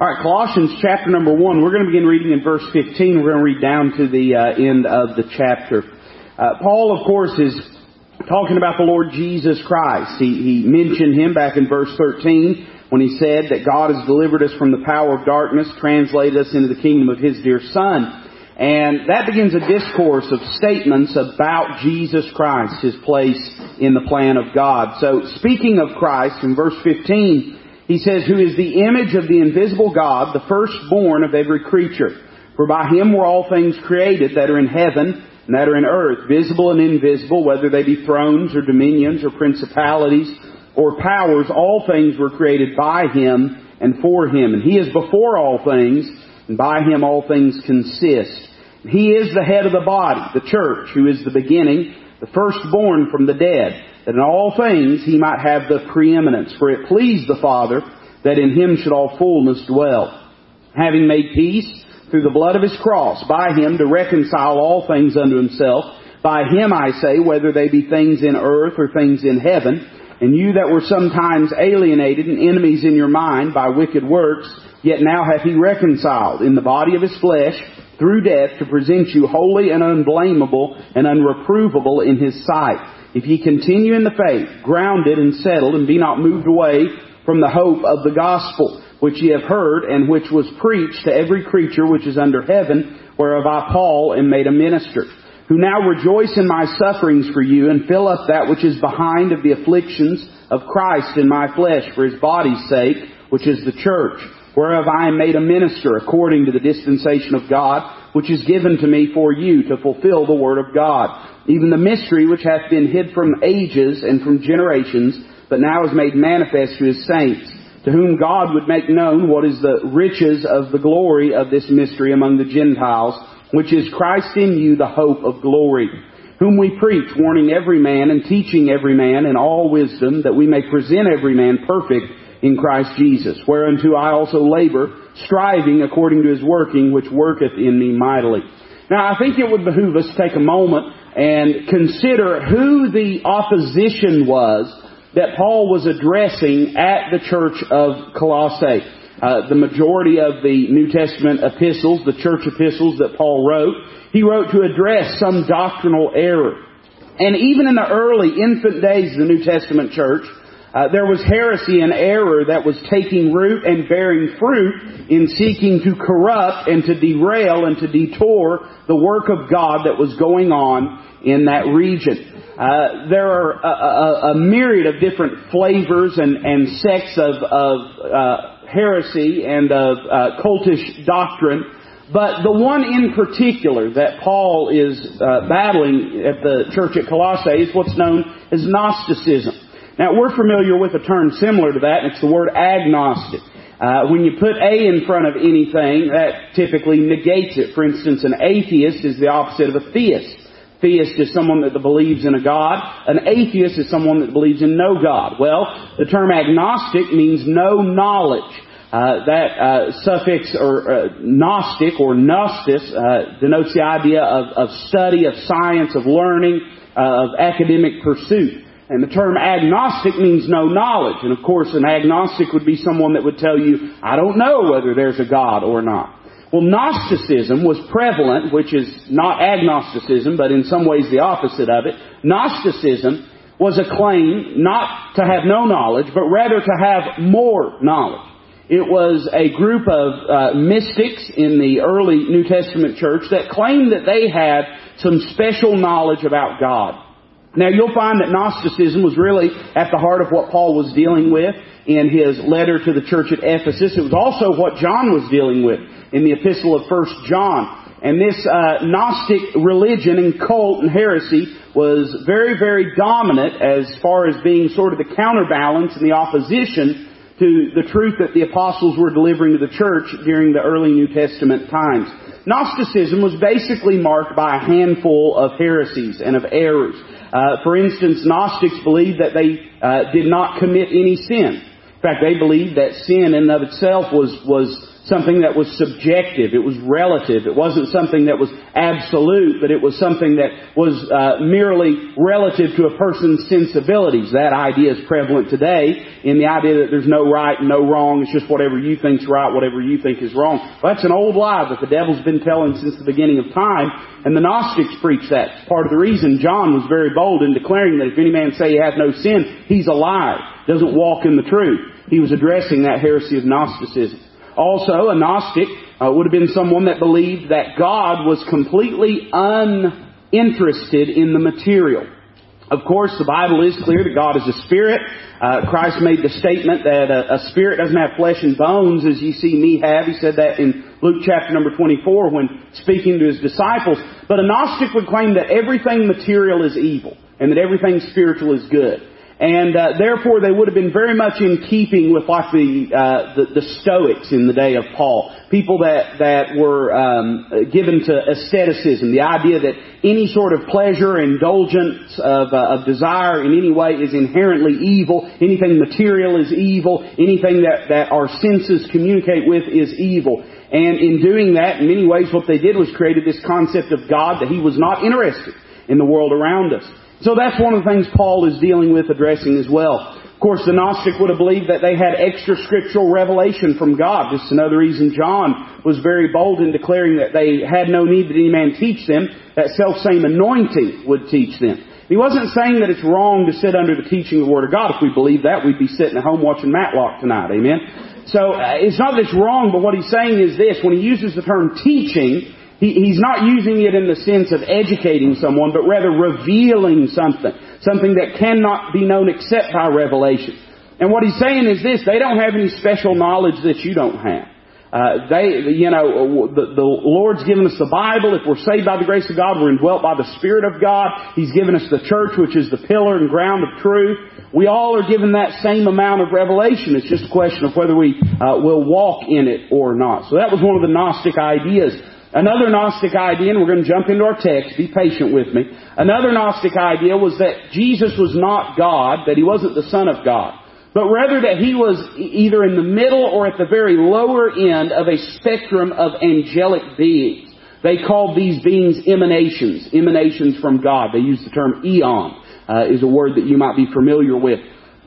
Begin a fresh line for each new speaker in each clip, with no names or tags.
All right, Colossians chapter number one. We're going to begin reading in verse 15. We're going to read down to the uh, end of the chapter. Uh, Paul, of course, is talking about the Lord Jesus Christ. He, he mentioned him back in verse 13 when he said that God has delivered us from the power of darkness, translated us into the kingdom of His dear Son. And that begins a discourse of statements about Jesus Christ, His place in the plan of God. So speaking of Christ in verse 15, he says, who is the image of the invisible God, the firstborn of every creature. For by him were all things created that are in heaven and that are in earth, visible and invisible, whether they be thrones or dominions or principalities or powers, all things were created by him and for him. And he is before all things, and by him all things consist. He is the head of the body, the church, who is the beginning, the firstborn from the dead that in all things he might have the preeminence. For it pleased the Father that in him should all fullness dwell. Having made peace through the blood of his cross, by him to reconcile all things unto himself. By him I say, whether they be things in earth or things in heaven. And you that were sometimes alienated and enemies in your mind by wicked works, yet now hath he reconciled in the body of his flesh through death to present you holy and unblameable and unreprovable in his sight if ye continue in the faith, grounded and settled, and be not moved away from the hope of the gospel, which ye have heard, and which was preached to every creature which is under heaven, whereof I, Paul, am made a minister, who now rejoice in my sufferings for you, and fill up that which is behind of the afflictions of Christ in my flesh for his body's sake, which is the church, whereof I am made a minister according to the dispensation of God, which is given to me for you to fulfill the word of God. Even the mystery which hath been hid from ages and from generations, but now is made manifest to his saints, to whom God would make known what is the riches of the glory of this mystery among the Gentiles, which is Christ in you, the hope of glory, whom we preach, warning every man and teaching every man in all wisdom, that we may present every man perfect in Christ Jesus, whereunto I also labor, striving according to his working, which worketh in me mightily. Now, I think it would behoove us to take a moment and consider who the opposition was that Paul was addressing at the church of Colossae. Uh, the majority of the New Testament epistles, the church epistles that Paul wrote, he wrote to address some doctrinal error. And even in the early infant days of the New Testament church, uh, there was heresy and error that was taking root and bearing fruit in seeking to corrupt and to derail and to detour the work of God that was going on in that region. Uh, there are a, a, a, myriad of different flavors and, and sects of, of uh, heresy and of uh, cultish doctrine, but the one in particular that Paul is uh, battling at the church at Colossae is what's known as Gnosticism. Now, we're familiar with a term similar to that, and it's the word agnostic. Uh, when you put a in front of anything, that typically negates it. For instance, an atheist is the opposite of a theist. Theist is someone that believes in a God. An atheist is someone that believes in no God. Well, the term agnostic means no knowledge. Uh, that uh, suffix or uh, gnostic or gnostis uh, denotes the idea of, of, study, of science, of learning, uh, of academic pursuit. And the term agnostic means no knowledge. And of course, an agnostic would be someone that would tell you, I don't know whether there's a God or not. Well, Gnosticism was prevalent, which is not agnosticism, but in some ways the opposite of it. Gnosticism was a claim not to have no knowledge, but rather to have more knowledge. It was a group of uh, mystics in the early New Testament church that claimed that they had some special knowledge about God. Now you'll find that Gnosticism was really at the heart of what Paul was dealing with in his letter to the church at Ephesus. It was also what John was dealing with in the epistle of 1 John. And this uh, Gnostic religion and cult and heresy was very, very dominant as far as being sort of the counterbalance and the opposition to the truth that the apostles were delivering to the church during the early New Testament times. Gnosticism was basically marked by a handful of heresies and of errors. Uh, for instance, Gnostics believed that they uh, did not commit any sin. In fact, they believed that sin in and of itself was was something that was subjective. It was relative. It wasn't something that was absolute, but it was something that was uh, merely relative to a person's sensibilities. That idea is prevalent today in the idea that there's no right and no wrong. It's just whatever you think's right, whatever you think is wrong. Well, that's an old lie that the devil's been telling since the beginning of time, and the Gnostics preach that. Part of the reason John was very bold in declaring that if any man say he hath no sin, he's a liar, doesn't walk in the truth. He was addressing that heresy of Gnosticism. Also, a Gnostic uh, would have been someone that believed that God was completely uninterested in the material. Of course, the Bible is clear that God is a spirit. Uh, Christ made the statement that a, a, spirit doesn't have flesh and bones as you see me have. He said that in Luke chapter number 24 when speaking to his disciples. But a Gnostic would claim that everything material is evil and that everything spiritual is good. And uh, therefore, they would have been very much in keeping with like the, uh, the, the Stoics in the day of Paul, people that that were um, given to asceticism, the idea that any sort of pleasure, indulgence of, uh, of desire in any way is inherently evil. Anything material is evil. Anything that that our senses communicate with is evil. And in doing that, in many ways, what they did was created this concept of God that He was not interested in the world around us. So that's one of the things Paul is dealing with addressing as well. Of course, the Gnostic would have believed that they had extra scriptural revelation from God. Just another reason John was very bold in declaring that they had no need that any man teach them, that self-same anointing would teach them. He wasn't saying that it's wrong to sit under the teaching of the Word of God. If we believe that, we'd be sitting at home watching Matlock tonight. Amen? So, uh, it's not that it's wrong, but what he's saying is this. When he uses the term teaching, he, he's not using it in the sense of educating someone, but rather revealing something. Something that cannot be known except by revelation. And what he's saying is this, they don't have any special knowledge that you don't have. Uh, they, you know, the, the Lord's given us the Bible. If we're saved by the grace of God, we're indwelt by the Spirit of God. He's given us the church, which is the pillar and ground of truth. We all are given that same amount of revelation. It's just a question of whether we uh, will walk in it or not. So that was one of the Gnostic ideas Another Gnostic idea, and we're going to jump into our text, be patient with me. Another Gnostic idea was that Jesus was not God, that He wasn't the Son of God, but rather that He was either in the middle or at the very lower end of a spectrum of angelic beings. They called these beings emanations, emanations from God. They used the term eon, uh, is a word that you might be familiar with.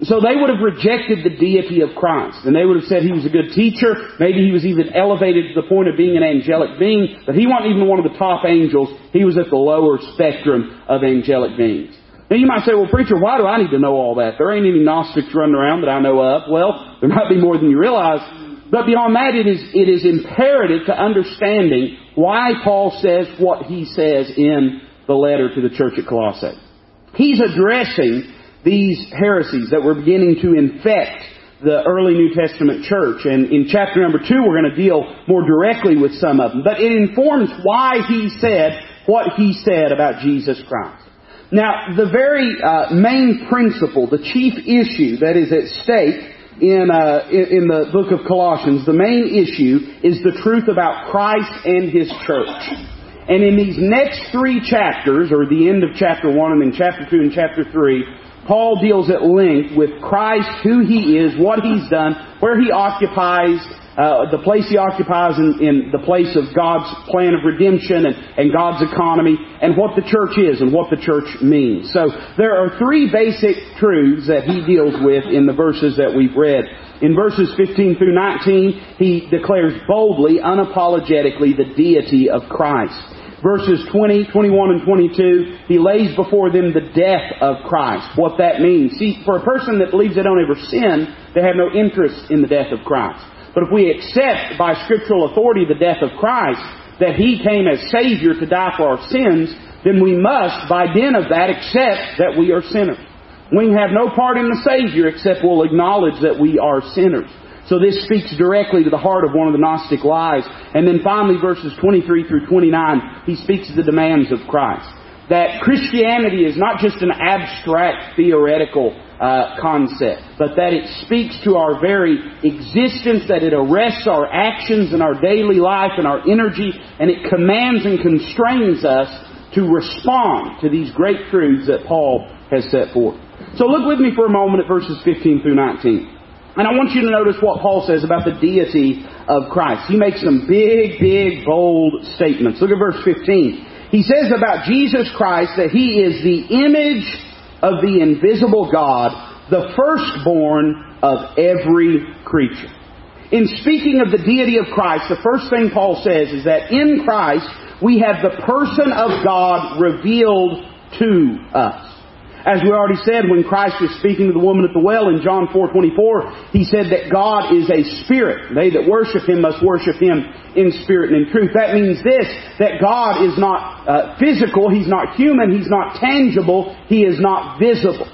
So they would have rejected the deity of Christ. And they would have said he was a good teacher. Maybe he was even elevated to the point of being an angelic being. But he wasn't even one of the top angels. He was at the lower spectrum of angelic beings. Now you might say, well preacher, why do I need to know all that? There ain't any Gnostics running around that I know of. Well, there might be more than you realize. But beyond that, it is, it is imperative to understanding why Paul says what he says in the letter to the church at Colossae. He's addressing these heresies that were beginning to infect the early New Testament church. And in chapter number two, we're going to deal more directly with some of them. But it informs why he said what he said about Jesus Christ. Now, the very uh, main principle, the chief issue that is at stake in, uh, in, the book of Colossians, the main issue is the truth about Christ and His church. And in these next three chapters, or the end of chapter one and then chapter two and chapter three, Paul deals at length with Christ, who He is, what He's done, where He occupies, uh, the place He occupies in, in, the place of God's plan of redemption and, and God's economy, and what the church is and what the church means. So there are three basic truths that He deals with in the verses that we've read. In verses 15 through 19, He declares boldly, unapologetically, the deity of Christ verses 20, 21, and 22, he lays before them the death of Christ, what that means. See, for a person that believes they don't ever sin, they have no interest in the death of Christ. But if we accept by scriptural authority the death of Christ, that He came as Savior to die for our sins, then we must, by dint of that, accept that we are sinners. We have no part in the Savior except we'll acknowledge that we are sinners. So this speaks directly to the heart of one of the Gnostic lies. And then finally, verses 23 through 29, he speaks of the demands of Christ. That Christianity is not just an abstract theoretical uh, concept, but that it speaks to our very existence, that it arrests our actions and our daily life and our energy, and it commands and constrains us to respond to these great truths that Paul has set forth. So look with me for a moment at verses 15 through 19. And I want you to notice what Paul says about the deity of Christ. He makes some big, big, bold statements. Look at verse 15. He says about Jesus Christ that He is the image of the invisible God, the firstborn of every creature. In speaking of the deity of Christ, the first thing Paul says is that in Christ we have the person of God revealed to us. As we already said, when Christ was speaking to the woman at the well in John 4:24, he said that God is a spirit. They that worship him must worship him in spirit and in truth. That means this, that God is not uh, physical, he's not human, he's not tangible, he is not visible.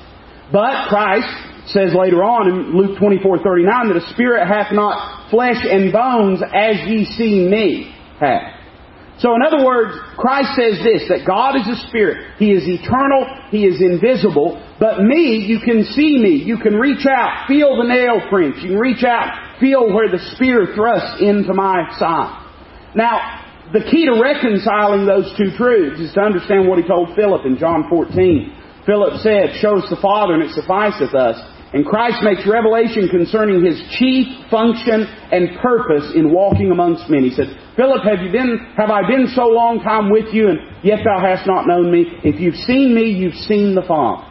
But Christ says later on in Luke 24:39 that a spirit hath not flesh and bones as ye see me have. So in other words, Christ says this, that God is a spirit. He is eternal. He is invisible. But me, you can see me. You can reach out, feel the nail prints. You can reach out, feel where the spear thrusts into my side. Now, the key to reconciling those two truths is to understand what he told Philip in John 14. Philip said, Show us the Father and it sufficeth us. And Christ makes revelation concerning His chief function and purpose in walking amongst men. He said, Philip, have you been, have I been so long time with you and yet thou hast not known me? If you've seen me, you've seen the Father.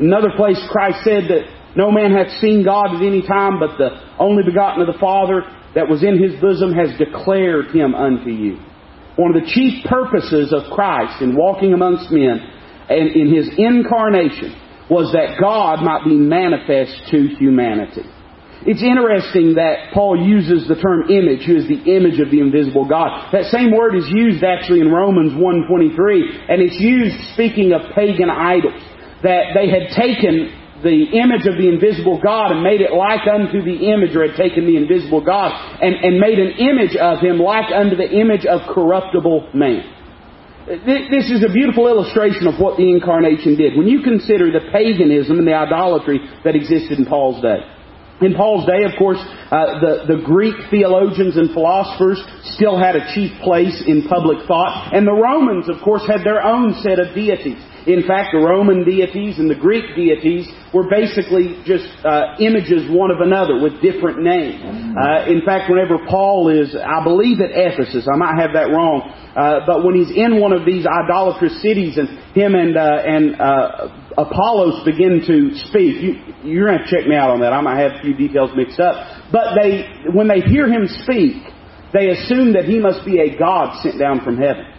Another place Christ said that no man hath seen God at any time, but the only begotten of the Father that was in his bosom has declared him unto you. One of the chief purposes of Christ in walking amongst men and in his incarnation was that God might be manifest to humanity. It's interesting that Paul uses the term image, who is the image of the invisible God. That same word is used actually in Romans 1.23, and it's used speaking of pagan idols. That they had taken the image of the invisible God and made it like unto the image, or had taken the invisible God and, and made an image of him like unto the image of corruptible man. This is a beautiful illustration of what the incarnation did. When you consider the paganism and the idolatry that existed in Paul's day. In Paul's day, of course, uh, the, the Greek theologians and philosophers still had a chief place in public thought, and the Romans, of course, had their own set of deities. In fact, the Roman deities and the Greek deities were basically just uh, images one of another with different names. Uh, in fact, whenever Paul is, I believe at Ephesus, I might have that wrong, uh, but when he's in one of these idolatrous cities and him and uh, and uh, Apollos begin to speak, you, you're going to check me out on that. I might have a few details mixed up. But they, when they hear him speak, they assume that he must be a God sent down from heaven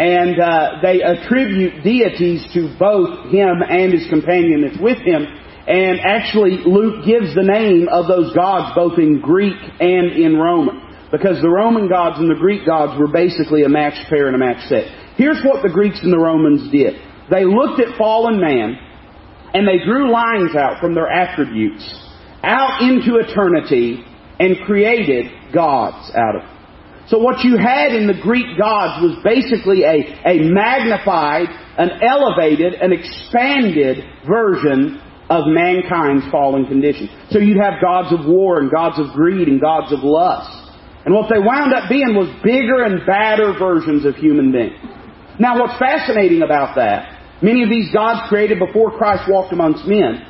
and uh, they attribute deities to both him and his companion that's with him. And actually, Luke gives the name of those gods both in Greek and in Roman. Because the Roman gods and the Greek gods were basically a matched pair and a matched set. Here's what the Greeks and the Romans did. They looked at fallen man, and they drew lines out from their attributes out into eternity and created gods out of it. So what you had in the Greek gods was basically a, a magnified, an elevated, an expanded version of mankind's fallen condition. So you'd have gods of war and gods of greed and gods of lust. And what they wound up being was bigger and badder versions of human beings. Now what's fascinating about that, many of these gods created before Christ walked amongst men,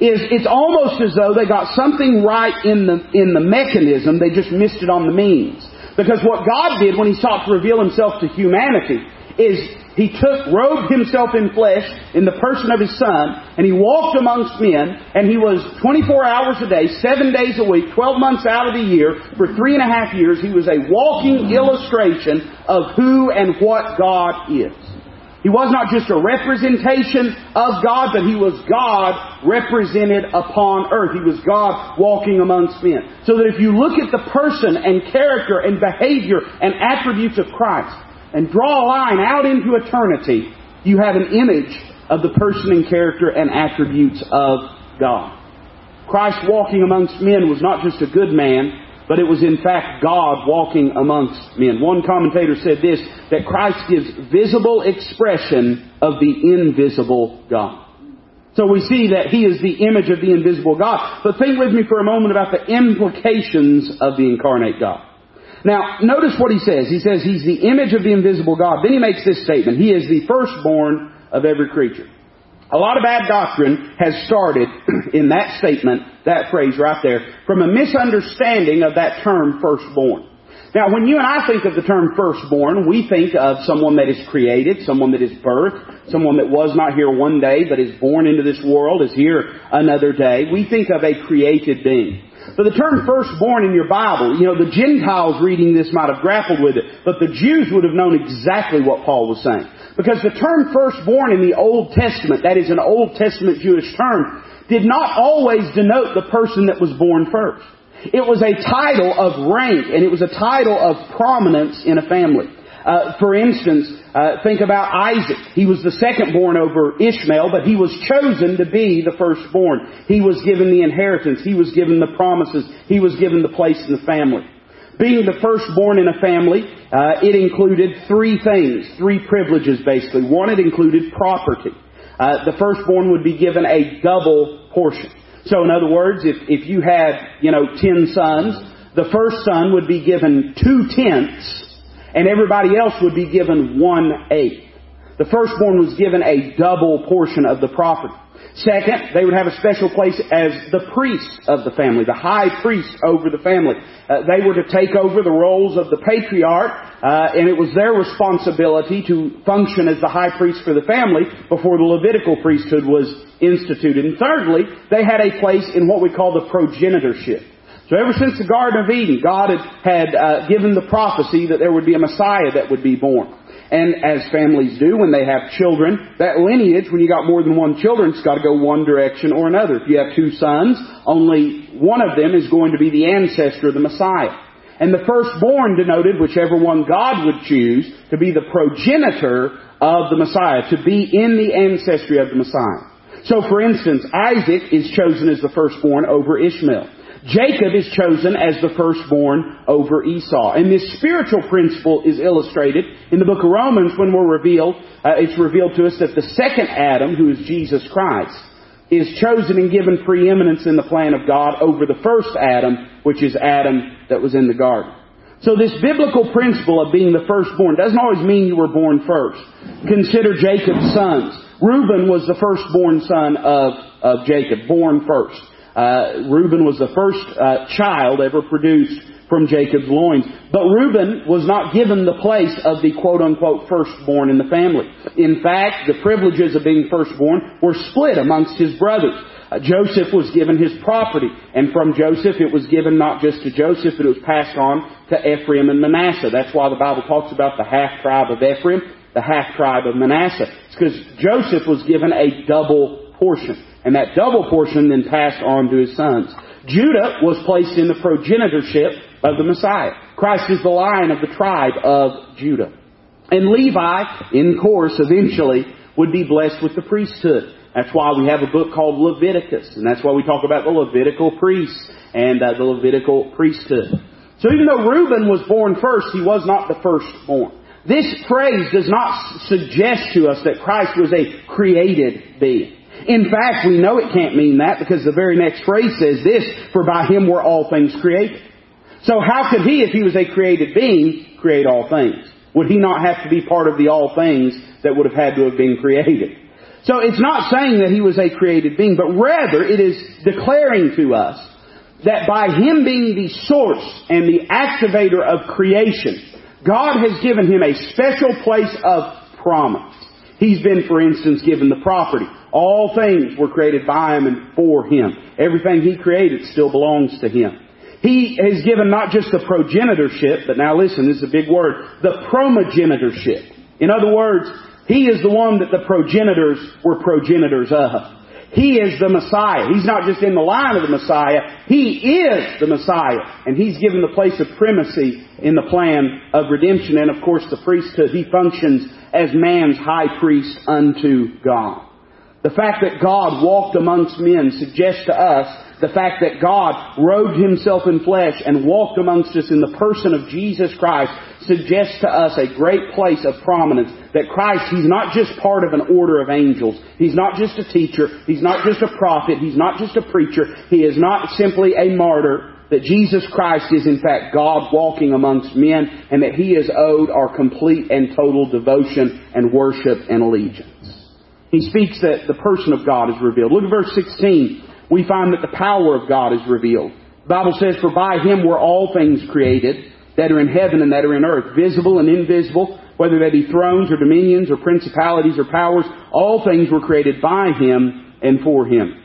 is it's almost as though they got something right in the, in the mechanism, they just missed it on the means. Because what God did when He sought to reveal Himself to humanity is He took, robed Himself in flesh in the person of His Son, and He walked amongst men, and He was 24 hours a day, 7 days a week, 12 months out of the year, for three and a half years, He was a walking illustration of who and what God is. He was not just a representation of God, but He was God represented upon earth. He was God walking amongst men. So that if you look at the person and character and behavior and attributes of Christ and draw a line out into eternity, you have an image of the person and character and attributes of God. Christ walking amongst men was not just a good man, but it was in fact God walking amongst men. One commentator said this, that Christ gives visible expression of the invisible God. So we see that He is the image of the invisible God. But think with me for a moment about the implications of the incarnate God. Now, notice what He says. He says He's the image of the invisible God. Then He makes this statement. He is the firstborn of every creature. A lot of bad doctrine has started in that statement, that phrase right there, from a misunderstanding of that term firstborn. Now, when you and I think of the term firstborn, we think of someone that is created, someone that is birthed, someone that was not here one day but is born into this world, is here another day. We think of a created being. But the term firstborn in your Bible, you know, the Gentiles reading this might have grappled with it, but the Jews would have known exactly what Paul was saying. Because the term firstborn in the Old Testament, that is an Old Testament Jewish term, did not always denote the person that was born first. It was a title of rank, and it was a title of prominence in a family. Uh, for instance, uh, think about Isaac. He was the second born over Ishmael, but he was chosen to be the firstborn. He was given the inheritance. He was given the promises. He was given the place in the family. Being the firstborn in a family, uh, it included three things, three privileges basically. One, it included property. Uh, the firstborn would be given a double portion. So in other words, if, if you had, you know, ten sons, the first son would be given two tenths, and everybody else would be given one eighth. The firstborn was given a double portion of the property. Second, they would have a special place as the priest of the family, the high priest over the family. Uh, they were to take over the roles of the patriarch, uh, and it was their responsibility to function as the high priest for the family before the Levitical priesthood was instituted. And thirdly, they had a place in what we call the progenitorship. So ever since the Garden of Eden, God had, had uh, given the prophecy that there would be a Messiah that would be born. And as families do when they have children, that lineage, when you got more than one children, it's got to go one direction or another. If you have two sons, only one of them is going to be the ancestor of the Messiah. And the firstborn denoted whichever one God would choose to be the progenitor of the Messiah, to be in the ancestry of the Messiah. So for instance, Isaac is chosen as the firstborn over Ishmael. Jacob is chosen as the firstborn over Esau. And this spiritual principle is illustrated in the book of Romans when we're revealed, uh, it's revealed to us that the second Adam, who is Jesus Christ, is chosen and given preeminence in the plan of God over the first Adam, which is Adam that was in the garden. So this biblical principle of being the firstborn doesn't always mean you were born first. Consider Jacob's sons. Reuben was the firstborn son of, of Jacob, born first. Uh, Reuben was the first uh, child ever produced from Jacob's loins. But Reuben was not given the place of the quote unquote firstborn in the family. In fact, the privileges of being firstborn were split amongst his brothers. Uh, Joseph was given his property, and from Joseph it was given not just to Joseph, but it was passed on to Ephraim and Manasseh. That's why the Bible talks about the half tribe of Ephraim, the half tribe of Manasseh. It's because Joseph was given a double portion. And that double portion then passed on to his sons. Judah was placed in the progenitorship of the Messiah. Christ is the lion of the tribe of Judah. And Levi, in course, eventually, would be blessed with the priesthood. That's why we have a book called Leviticus, and that's why we talk about the Levitical priests and uh, the Levitical priesthood. So even though Reuben was born first, he was not the firstborn. This phrase does not suggest to us that Christ was a created being. In fact, we know it can't mean that because the very next phrase says this, for by him were all things created. So how could he, if he was a created being, create all things? Would he not have to be part of the all things that would have had to have been created? So it's not saying that he was a created being, but rather it is declaring to us that by him being the source and the activator of creation, God has given him a special place of promise. He's been, for instance, given the property. All things were created by Him and for Him. Everything He created still belongs to Him. He has given not just the progenitorship, but now listen, this is a big word, the promogenitorship. In other words, He is the one that the progenitors were progenitors of. He is the Messiah. He's not just in the line of the Messiah. He is the Messiah. And He's given the place of primacy in the plan of redemption. And of course the priesthood, He functions as man's high priest unto God. The fact that God walked amongst men suggests to us the fact that God robed himself in flesh and walked amongst us in the person of Jesus Christ suggests to us a great place of prominence. That Christ, He's not just part of an order of angels. He's not just a teacher. He's not just a prophet. He's not just a preacher. He is not simply a martyr. That Jesus Christ is in fact God walking amongst men and that He is owed our complete and total devotion and worship and allegiance. He speaks that the person of God is revealed. Look at verse 16. We find that the power of God is revealed. The Bible says, For by him were all things created, that are in heaven and that are in earth, visible and invisible, whether they be thrones or dominions or principalities or powers, all things were created by him and for him.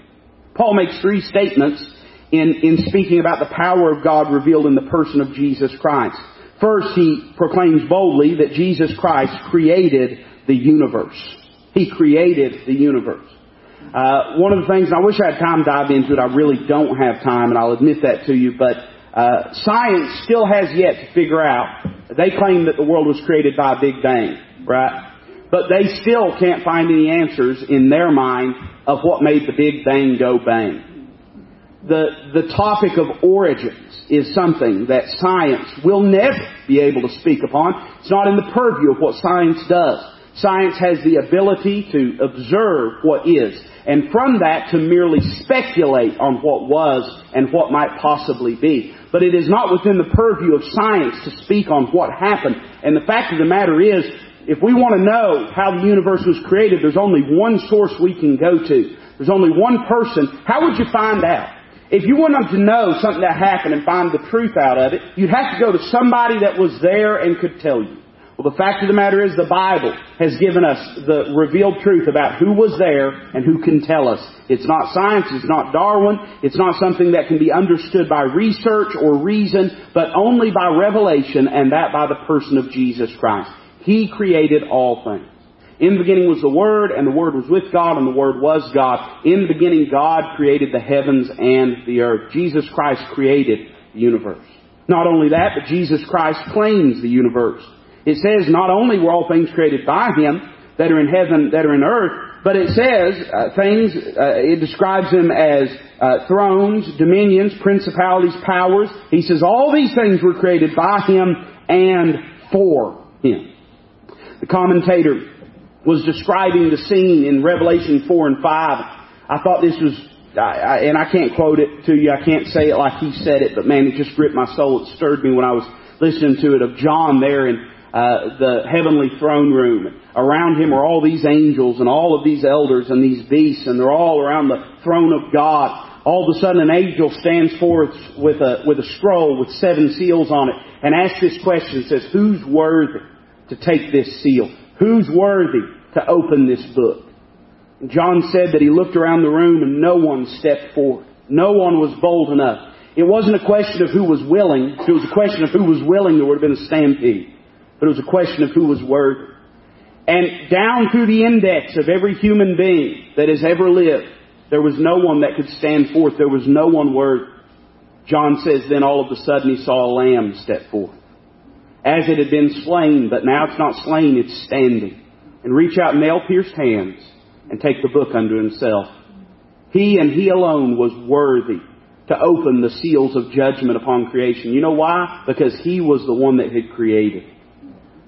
Paul makes three statements in, in speaking about the power of God revealed in the person of Jesus Christ. First, he proclaims boldly that Jesus Christ created the universe. He created the universe. Uh, one of the things, I wish I had time to dive into it, I really don't have time, and I'll admit that to you, but uh, science still has yet to figure out. They claim that the world was created by a Big Bang, right? But they still can't find any answers in their mind of what made the Big Bang go bang. The, the topic of origins is something that science will never be able to speak upon. It's not in the purview of what science does. Science has the ability to observe what is, and from that to merely speculate on what was and what might possibly be. But it is not within the purview of science to speak on what happened. And the fact of the matter is, if we want to know how the universe was created, there's only one source we can go to. There's only one person. How would you find out? If you wanted to know something that happened and find the truth out of it, you'd have to go to somebody that was there and could tell you. Well, the fact of the matter is the Bible has given us the revealed truth about who was there and who can tell us. It's not science, it's not Darwin, it's not something that can be understood by research or reason, but only by revelation and that by the person of Jesus Christ. He created all things. In the beginning was the Word, and the Word was with God, and the Word was God. In the beginning, God created the heavens and the earth. Jesus Christ created the universe. Not only that, but Jesus Christ claims the universe. It says not only were all things created by Him that are in heaven, that are in earth, but it says uh, things, uh, it describes them as uh, thrones, dominions, principalities, powers. He says all these things were created by Him and for Him. The commentator was describing the scene in Revelation 4 and 5. I thought this was, I, I, and I can't quote it to you, I can't say it like he said it, but man, it just gripped my soul. It stirred me when I was listening to it of John there in uh, the heavenly throne room. Around him are all these angels and all of these elders and these beasts, and they're all around the throne of God. All of a sudden, an angel stands forth with a with a scroll with seven seals on it, and asks this question: says, "Who's worthy to take this seal? Who's worthy to open this book?" And John said that he looked around the room and no one stepped forward. No one was bold enough. It wasn't a question of who was willing. It was a question of who was willing, there would have been a stampede but it was a question of who was worthy. And down through the index of every human being that has ever lived, there was no one that could stand forth. There was no one worthy. John says then all of a sudden he saw a lamb step forth. As it had been slain, but now it's not slain, it's standing. And reach out nail-pierced hands and take the book unto himself. He and he alone was worthy to open the seals of judgment upon creation. You know why? Because he was the one that had created.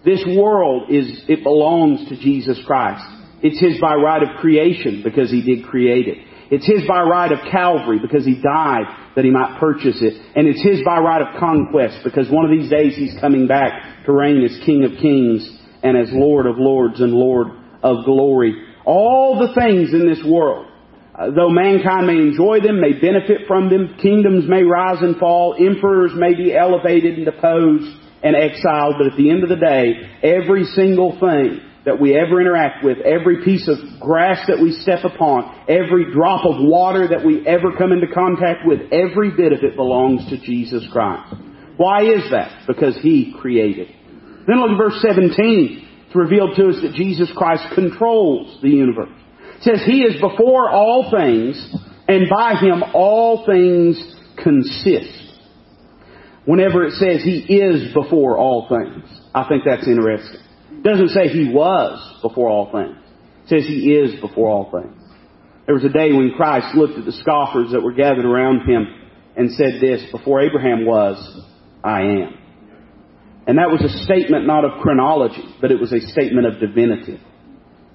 This world is, it belongs to Jesus Christ. It's His by right of creation because He did create it. It's His by right of Calvary because He died that He might purchase it. And it's His by right of conquest because one of these days He's coming back to reign as King of Kings and as Lord of Lords and Lord of Glory. All the things in this world, uh, though mankind may enjoy them, may benefit from them, kingdoms may rise and fall, emperors may be elevated and deposed, and exiled, but at the end of the day, every single thing that we ever interact with, every piece of grass that we step upon, every drop of water that we ever come into contact with, every bit of it belongs to Jesus Christ. Why is that? Because He created. Then look at verse 17. It's revealed to us that Jesus Christ controls the universe. It says, He is before all things, and by Him all things consist whenever it says He is before all things. I think that's interesting. It doesn't say He was before all things. It says He is before all things. There was a day when Christ looked at the scoffers that were gathered around Him and said this, before Abraham was, I am. And that was a statement not of chronology, but it was a statement of divinity.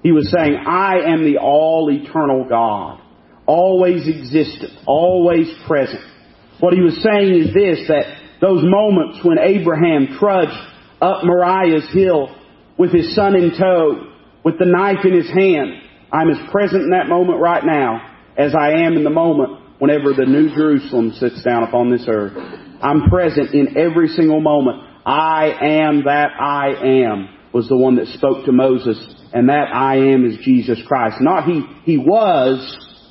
He was saying, I am the all eternal God, always existent, always present. What he was saying is this, that those moments when Abraham trudged up Moriah's hill with his son in tow, with the knife in his hand, I'm as present in that moment right now as I am in the moment whenever the New Jerusalem sits down upon this earth. I'm present in every single moment. I am that I am was the one that spoke to Moses, and that I am is Jesus Christ. Not he, he was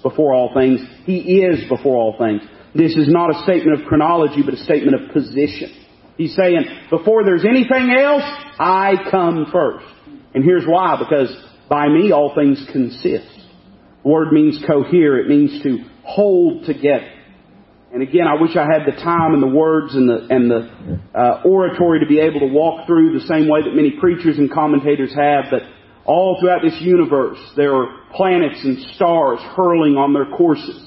before all things, he is before all things. This is not a statement of chronology, but a statement of position. He's saying, before there's anything else, I come first. And here's why, because by me all things consist. The word means cohere, it means to hold together. And again, I wish I had the time and the words and the, and the uh, oratory to be able to walk through the same way that many preachers and commentators have, but all throughout this universe, there are planets and stars hurling on their courses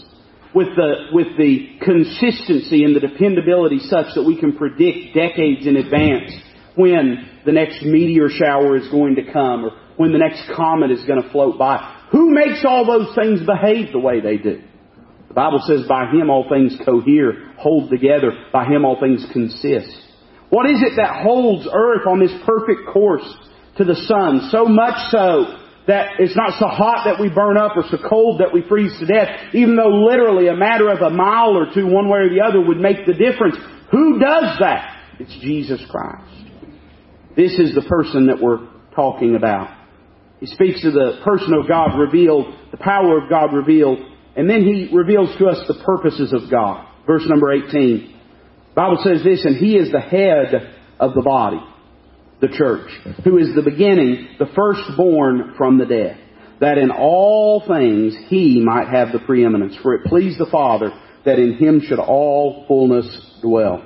with the, with the consistency and the dependability such that we can predict decades in advance when the next meteor shower is going to come or when the next comet is going to float by. Who makes all those things behave the way they do? The Bible says by Him all things cohere, hold together. By Him all things consist. What is it that holds earth on this perfect course to the sun? So much so that it's not so hot that we burn up or so cold that we freeze to death, even though literally a matter of a mile or two one way or the other would make the difference. Who does that? It's Jesus Christ. This is the person that we're talking about. He speaks of the person of God revealed, the power of God revealed, and then he reveals to us the purposes of God. Verse number 18. The Bible says this, and he is the head of the body the church, who is the beginning, the firstborn from the dead, that in all things he might have the preeminence. For it pleased the Father that in him should all fullness dwell.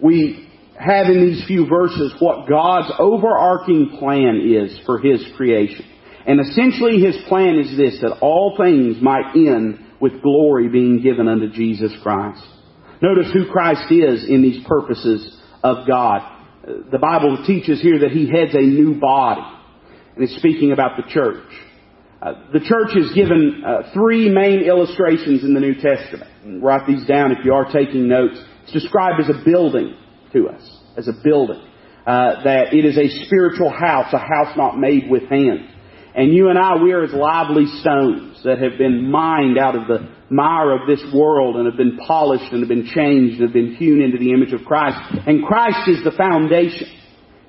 We have in these few verses what God's overarching plan is for his creation. And essentially his plan is this, that all things might end with glory being given unto Jesus Christ. Notice who Christ is in these purposes of God the Bible teaches here that he heads a new body. And it's speaking about the church. Uh, the church is given uh, three main illustrations in the New Testament. And write these down if you are taking notes. It's described as a building to us, as a building. Uh, that it is a spiritual house, a house not made with hands. And you and I, we are as lively stones that have been mined out of the mire of this world and have been polished and have been changed and have been hewn into the image of Christ. And Christ is the foundation.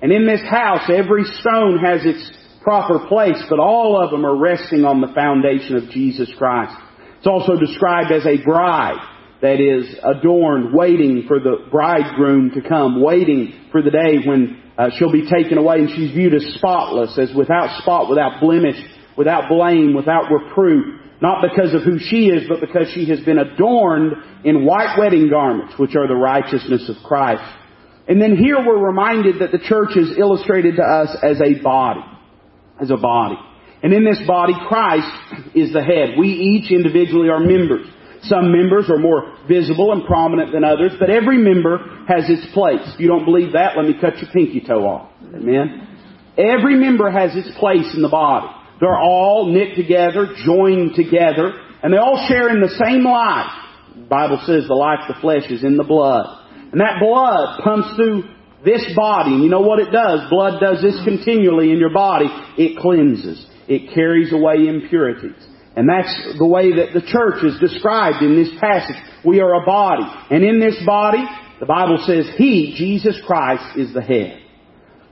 And in this house, every stone has its proper place, but all of them are resting on the foundation of Jesus Christ. It's also described as a bride that is adorned, waiting for the bridegroom to come, waiting for the day when uh, she'll be taken away and she's viewed as spotless, as without spot, without blemish, without blame, without reproof. Not because of who she is, but because she has been adorned in white wedding garments, which are the righteousness of Christ. And then here we're reminded that the church is illustrated to us as a body. As a body. And in this body, Christ is the head. We each individually are members. Some members are more visible and prominent than others, but every member has its place. If you don't believe that, let me cut your pinky toe off. Amen? Every member has its place in the body. They're all knit together, joined together, and they all share in the same life. The Bible says the life of the flesh is in the blood. And that blood pumps through this body. And you know what it does? Blood does this continually in your body. It cleanses. It carries away impurities. And that's the way that the church is described in this passage. We are a body. And in this body, the Bible says He, Jesus Christ, is the head.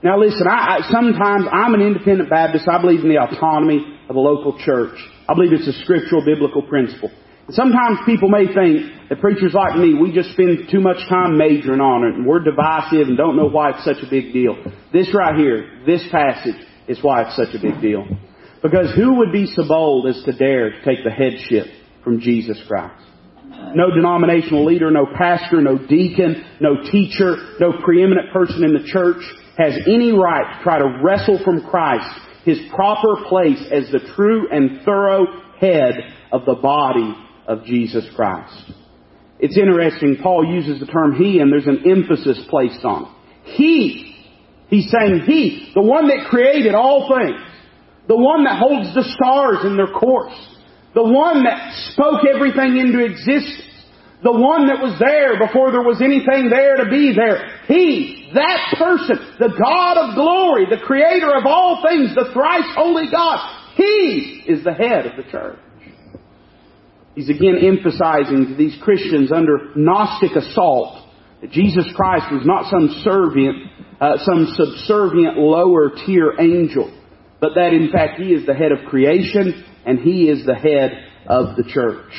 Now listen, I, I, sometimes I'm an independent Baptist. I believe in the autonomy of the local church. I believe it's a scriptural biblical principle. And sometimes people may think that preachers like me, we just spend too much time majoring on it and we're divisive and don't know why it's such a big deal. This right here, this passage is why it's such a big deal. Because who would be so bold as to dare to take the headship from Jesus Christ? No denominational leader, no pastor, no deacon, no teacher, no preeminent person in the church has any right to try to wrestle from Christ his proper place as the true and thorough head of the body of Jesus Christ. It's interesting, Paul uses the term he and there's an emphasis placed on it. He, he's saying he, the one that created all things, the one that holds the stars in their course, the one that spoke everything into existence, the one that was there before there was anything there to be there. He, that person, the God of glory, the creator of all things, the thrice holy God, He is the head of the church. He's again emphasizing to these Christians under Gnostic assault that Jesus Christ was not some servient, uh, some subservient lower tier angel, but that in fact He is the head of creation and He is the head of the church.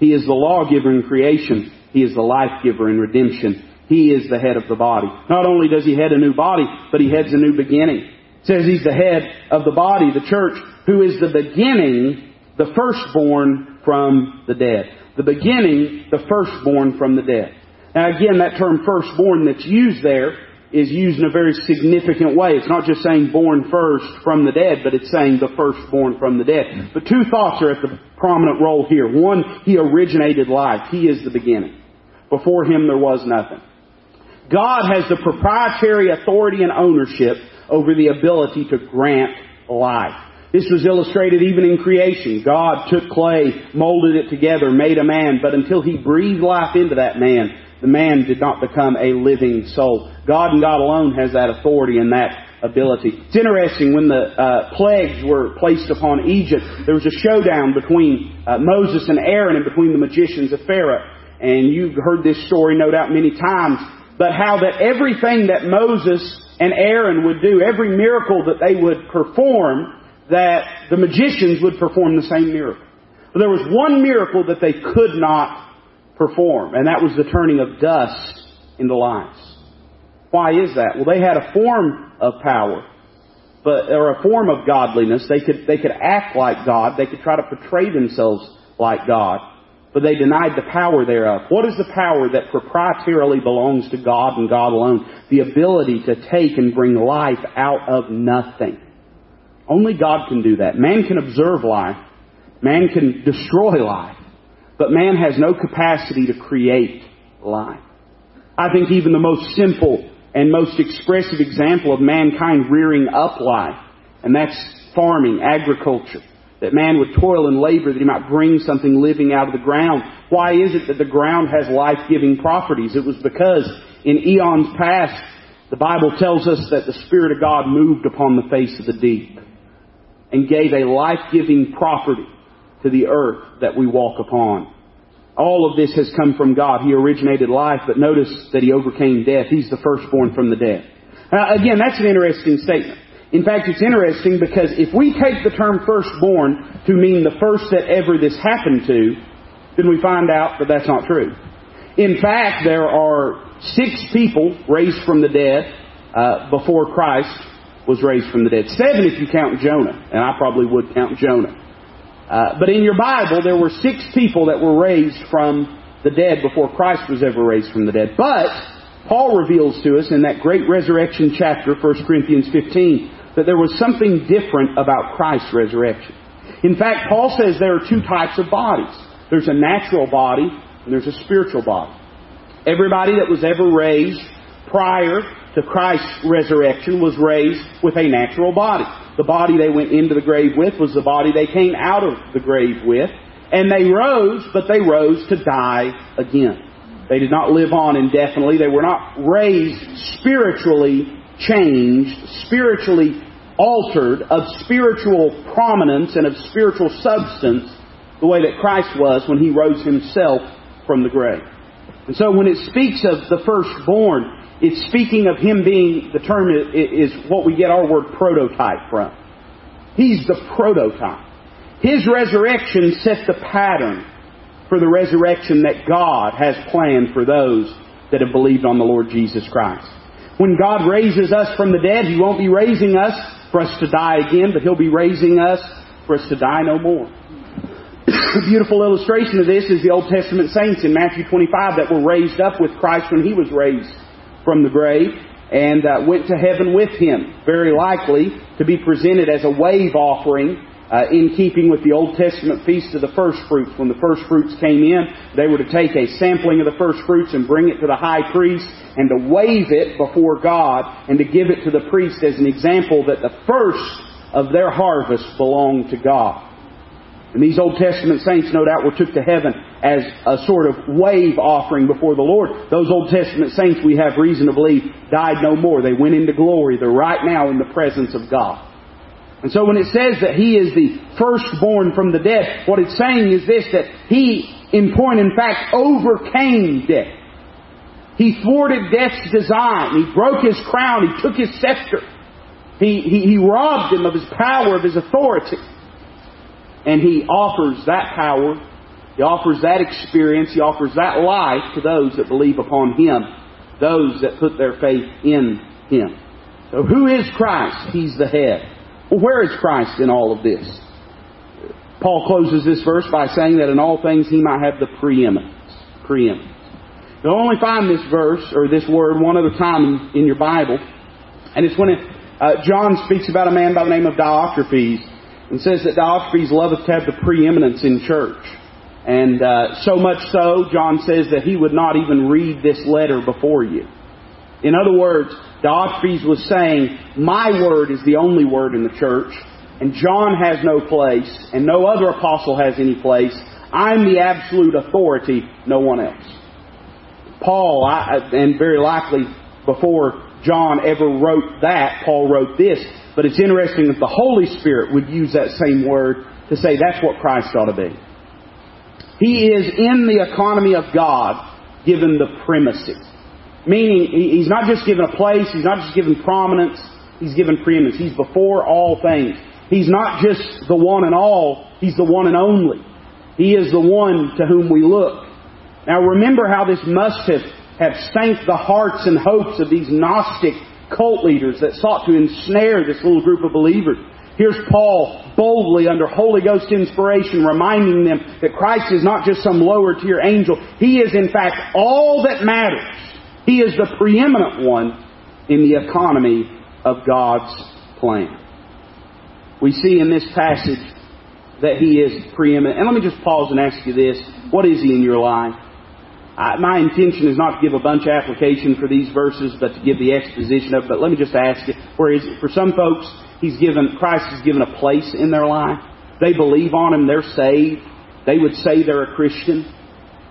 He is the lawgiver in creation. He is the life giver in redemption. He is the head of the body. Not only does He head a new body, but He heads a new beginning. It says He's the head of the body, the church, who is the beginning, the firstborn from the dead. The beginning, the firstborn from the dead. Now again, that term firstborn that's used there is used in a very significant way. It's not just saying born first from the dead, but it's saying the firstborn from the dead. But two thoughts are at the prominent role here. One, He originated life. He is the beginning. Before Him there was nothing. God has the proprietary authority and ownership over the ability to grant life. This was illustrated even in creation. God took clay, molded it together, made a man, but until He breathed life into that man, the man did not become a living soul. God and God alone has that authority and that ability. It's interesting when the uh, plagues were placed upon Egypt, there was a showdown between uh, Moses and Aaron and between the magicians of Pharaoh. And you've heard this story no doubt many times, but how that everything that Moses and Aaron would do, every miracle that they would perform, that the magicians would perform the same miracle. But there was one miracle that they could not perform, and that was the turning of dust into lice. Why is that? Well, they had a form of power, but or a form of godliness. They could they could act like God. They could try to portray themselves like God, but they denied the power thereof. What is the power that proprietarily belongs to God and God alone? The ability to take and bring life out of nothing. Only God can do that. Man can observe life. Man can destroy life. But man has no capacity to create life. I think even the most simple and most expressive example of mankind rearing up life, and that's farming, agriculture. That man would toil and labor that he might bring something living out of the ground. Why is it that the ground has life-giving properties? It was because in eons past, the Bible tells us that the Spirit of God moved upon the face of the deep and gave a life-giving property to the earth that we walk upon. All of this has come from God. He originated life, but notice that He overcame death. He's the firstborn from the dead. Now, again, that's an interesting statement. In fact, it's interesting because if we take the term firstborn to mean the first that ever this happened to, then we find out that that's not true. In fact, there are six people raised from the dead uh, before Christ was raised from the dead. Seven if you count Jonah, and I probably would count Jonah. Uh, but in your Bible, there were six people that were raised from the dead before Christ was ever raised from the dead. But Paul reveals to us in that great resurrection chapter, 1 Corinthians 15, that there was something different about Christ's resurrection. In fact, Paul says there are two types of bodies. There's a natural body and there's a spiritual body. Everybody that was ever raised prior to Christ's resurrection was raised with a natural body. The body they went into the grave with was the body they came out of the grave with. And they rose, but they rose to die again. They did not live on indefinitely. They were not raised spiritually changed, spiritually altered, of spiritual prominence and of spiritual substance, the way that Christ was when He rose Himself from the grave. And so when it speaks of the firstborn, it's speaking of him being, the term is, what we get our word prototype from. He's the prototype. His resurrection set the pattern for the resurrection that God has planned for those that have believed on the Lord Jesus Christ. When God raises us from the dead, He won't be raising us for us to die again, but He'll be raising us for us to die no more. A beautiful illustration of this is the Old Testament saints in Matthew 25 that were raised up with Christ when He was raised from the grave and uh, went to heaven with him, very likely to be presented as a wave offering uh, in keeping with the Old Testament feast of the first fruits. When the first fruits came in, they were to take a sampling of the first fruits and bring it to the high priest and to wave it before God and to give it to the priest as an example that the first of their harvest belonged to God. And these Old Testament saints, no doubt, were took to heaven as a sort of wave offering before the Lord. Those Old Testament saints, we have reason to believe, died no more. They went into glory. They're right now in the presence of God. And so when it says that He is the firstborn from the dead, what it's saying is this, that He, in point in fact, overcame death. He thwarted death's design. He broke his crown. He took his scepter. He, he, he robbed him of his power, of his authority. And he offers that power, he offers that experience, he offers that life to those that believe upon him, those that put their faith in him. So who is Christ? He's the head. Well, where is Christ in all of this? Paul closes this verse by saying that in all things he might have the preeminence. Preeminence. You'll only find this verse or this word one other time in, in your Bible, and it's when it, uh, John speaks about a man by the name of Diotrephes and says that Diotrephes loveth to have the preeminence in church. And uh, so much so, John says that he would not even read this letter before you. In other words, Diotrephes was saying, My word is the only word in the church, and John has no place, and no other apostle has any place. I'm the absolute authority, no one else. Paul, I, and very likely before John ever wrote that, Paul wrote this. But it's interesting that the Holy Spirit would use that same word to say that's what Christ ought to be. He is in the economy of God given the primacy. Meaning, he's not just given a place, he's not just given prominence, he's given preeminence. He's before all things. He's not just the one and all, he's the one and only. He is the one to whom we look. Now remember how this must have, have sank the hearts and hopes of these Gnostic cult leaders that sought to ensnare this little group of believers. Here's Paul boldly under Holy Ghost inspiration reminding them that Christ is not just some lower tier angel. He is in fact all that matters. He is the preeminent one in the economy of God's plan. We see in this passage that He is preeminent. And let me just pause and ask you this. What is He in your life? I, my intention is not to give a bunch of application for these verses, but to give the exposition of. But let me just ask you: Where is for some folks, He's given Christ has given a place in their life. They believe on Him. They're saved. They would say they're a Christian,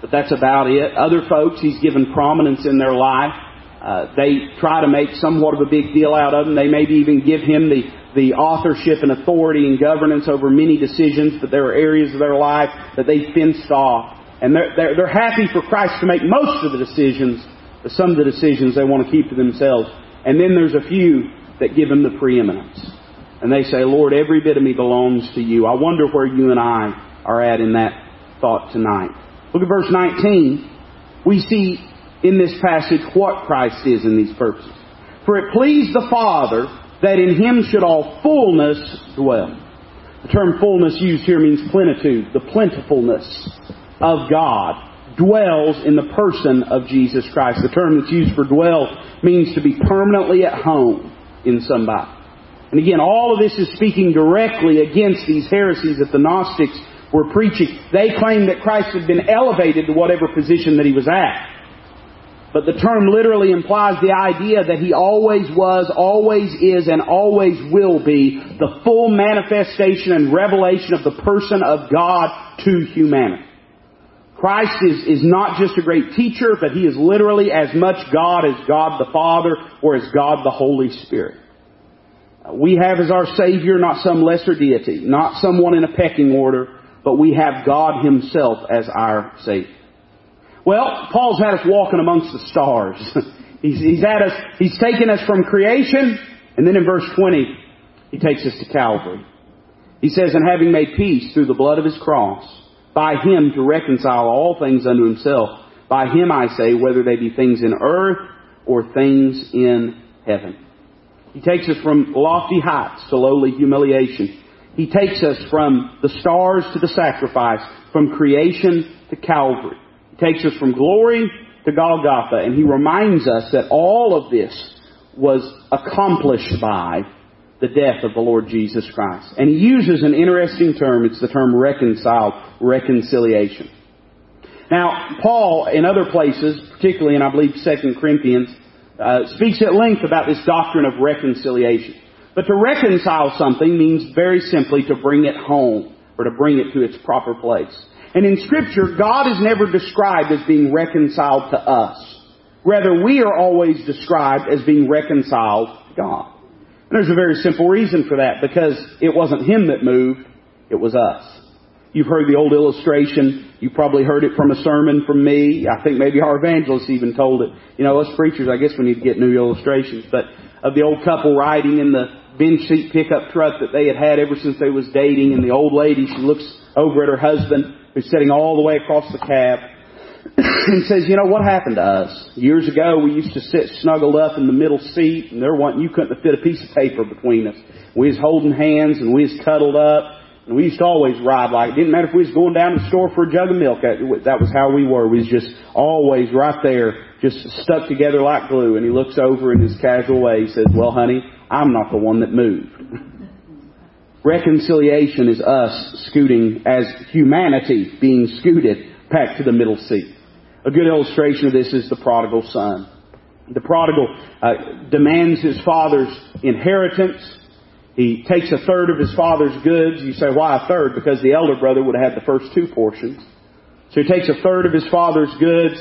but that's about it. Other folks, He's given prominence in their life. Uh, they try to make somewhat of a big deal out of him. They maybe even give him the, the authorship and authority and governance over many decisions, but there are areas of their life that they fenced off. And they're, they're, they're happy for Christ to make most of the decisions, but some of the decisions they want to keep to themselves. And then there's a few that give him the preeminence. And they say, Lord, every bit of me belongs to you. I wonder where you and I are at in that thought tonight. Look at verse 19. We see in this passage what Christ is in these purposes. For it pleased the Father that in him should all fullness dwell. The term fullness used here means plenitude, the plentifulness of God dwells in the person of Jesus Christ. The term that's used for dwell means to be permanently at home in somebody. And again, all of this is speaking directly against these heresies that the Gnostics were preaching. They claimed that Christ had been elevated to whatever position that he was at. But the term literally implies the idea that he always was, always is, and always will be the full manifestation and revelation of the person of God to humanity. Christ is, is not just a great teacher, but he is literally as much God as God the Father or as God the Holy Spirit. We have as our Savior not some lesser deity, not someone in a pecking order, but we have God Himself as our Savior. Well, Paul's had us walking amongst the stars. he's, he's had us, he's taken us from creation, and then in verse 20, he takes us to Calvary. He says, and having made peace through the blood of His cross, by him to reconcile all things unto himself. By him I say, whether they be things in earth or things in heaven. He takes us from lofty heights to lowly humiliation. He takes us from the stars to the sacrifice, from creation to Calvary. He takes us from glory to Golgotha, and he reminds us that all of this was accomplished by the death of the Lord Jesus Christ. And he uses an interesting term. It's the term reconciled, reconciliation. Now, Paul, in other places, particularly in, I believe, 2 Corinthians, uh, speaks at length about this doctrine of reconciliation. But to reconcile something means very simply to bring it home, or to bring it to its proper place. And in Scripture, God is never described as being reconciled to us. Rather, we are always described as being reconciled to God. And there's a very simple reason for that, because it wasn't him that moved, it was us. You've heard the old illustration. You probably heard it from a sermon from me. I think maybe our evangelist even told it. You know, us preachers, I guess we need to get new illustrations. But of the old couple riding in the bench seat pickup truck that they had had ever since they was dating, and the old lady, she looks over at her husband, who's sitting all the way across the cab, and says, you know, what happened to us? Years ago, we used to sit snuggled up in the middle seat, and there wasn't, you couldn't fit a piece of paper between us. We was holding hands, and we was cuddled up, and we used to always ride like, it didn't matter if we was going down to the store for a jug of milk, that was how we were. We was just always right there, just stuck together like glue, and he looks over in his casual way, he says, well honey, I'm not the one that moved. Reconciliation is us scooting as humanity being scooted back to the middle seat. A good illustration of this is the prodigal son. The prodigal uh, demands his father's inheritance. He takes a third of his father's goods. You say, why a third? Because the elder brother would have had the first two portions. So he takes a third of his father's goods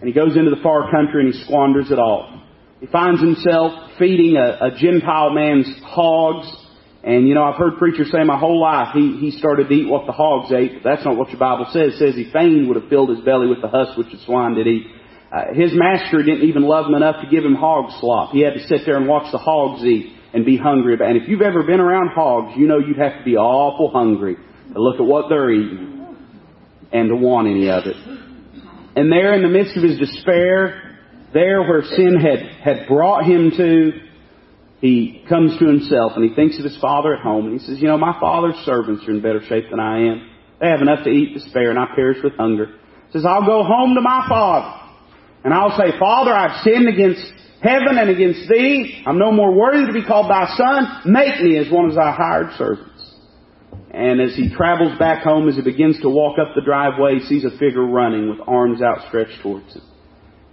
and he goes into the far country and he squanders it all. He finds himself feeding a, a Gentile man's hogs. And you know, I've heard preachers say my whole life he, he started to eat what the hogs ate, but that's not what your Bible says. It says he fain would have filled his belly with the husk which the swine did eat. Uh, his master didn't even love him enough to give him hog slop. He had to sit there and watch the hogs eat and be hungry. And if you've ever been around hogs, you know you'd have to be awful hungry to look at what they're eating and to want any of it. And there in the midst of his despair, there where sin had, had brought him to, he comes to himself and he thinks of his father at home and he says, you know, my father's servants are in better shape than I am. They have enough to eat to spare and I perish with hunger. He says, I'll go home to my father and I'll say, Father, I've sinned against heaven and against thee. I'm no more worthy to be called thy son. Make me as one of thy hired servants. And as he travels back home, as he begins to walk up the driveway, he sees a figure running with arms outstretched towards him.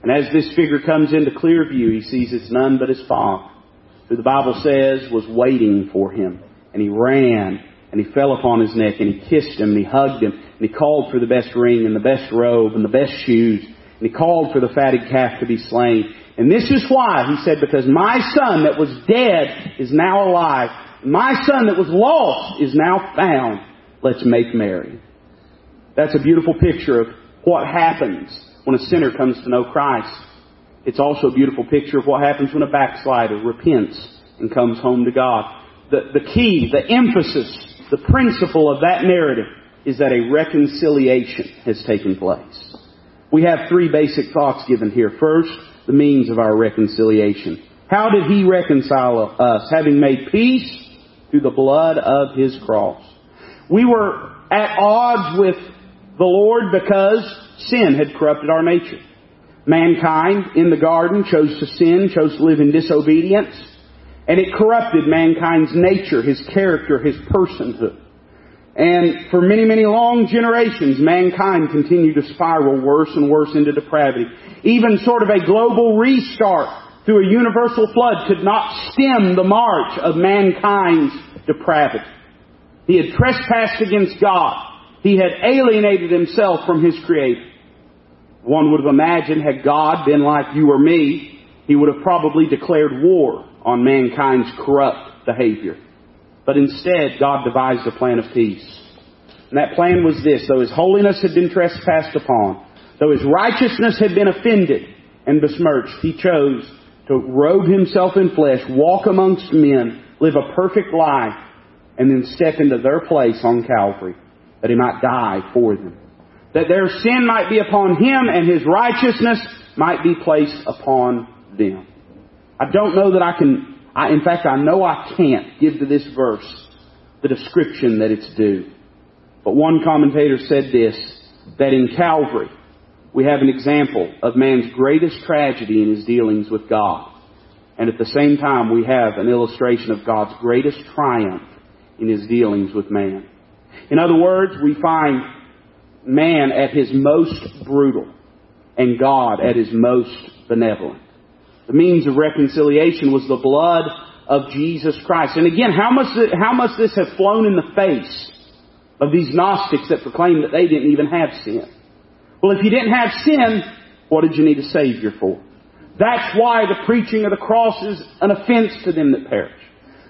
And as this figure comes into clear view, he sees it's none but his father, who the Bible says was waiting for him. And he ran, and he fell upon his neck, and he kissed him, and he hugged him, and he called for the best ring, and the best robe, and the best shoes, and he called for the fatted calf to be slain. And this is why, he said, because my son that was dead is now alive. My son that was lost is now found. Let's make merry. That's a beautiful picture of what happens when a sinner comes to know Christ. It's also a beautiful picture of what happens when a backslider repents and comes home to God. The, the key, the emphasis, the principle of that narrative is that a reconciliation has taken place. We have three basic thoughts given here. First, the means of our reconciliation. How did He reconcile us? Having made peace through the blood of His cross. We were at odds with the Lord because Sin had corrupted our nature. Mankind in the garden chose to sin, chose to live in disobedience, and it corrupted mankind's nature, his character, his personhood. And for many, many long generations, mankind continued to spiral worse and worse into depravity. Even sort of a global restart through a universal flood could not stem the march of mankind's depravity. He had trespassed against God. He had alienated himself from his Creator. One would have imagined had God been like you or me, He would have probably declared war on mankind's corrupt behavior. But instead, God devised a plan of peace. And that plan was this, though His holiness had been trespassed upon, though His righteousness had been offended and besmirched, He chose to robe Himself in flesh, walk amongst men, live a perfect life, and then step into their place on Calvary, that He might die for them that their sin might be upon him and his righteousness might be placed upon them. I don't know that I can, I, in fact, I know I can't give to this verse the description that it's due. But one commentator said this, that in Calvary, we have an example of man's greatest tragedy in his dealings with God. And at the same time, we have an illustration of God's greatest triumph in his dealings with man. In other words, we find man at his most brutal and God at his most benevolent. The means of reconciliation was the blood of Jesus Christ. And again, how must, how must this have flown in the face of these Gnostics that proclaimed that they didn't even have sin? Well, if you didn't have sin, what did you need a Savior for? That's why the preaching of the cross is an offense to them that perish.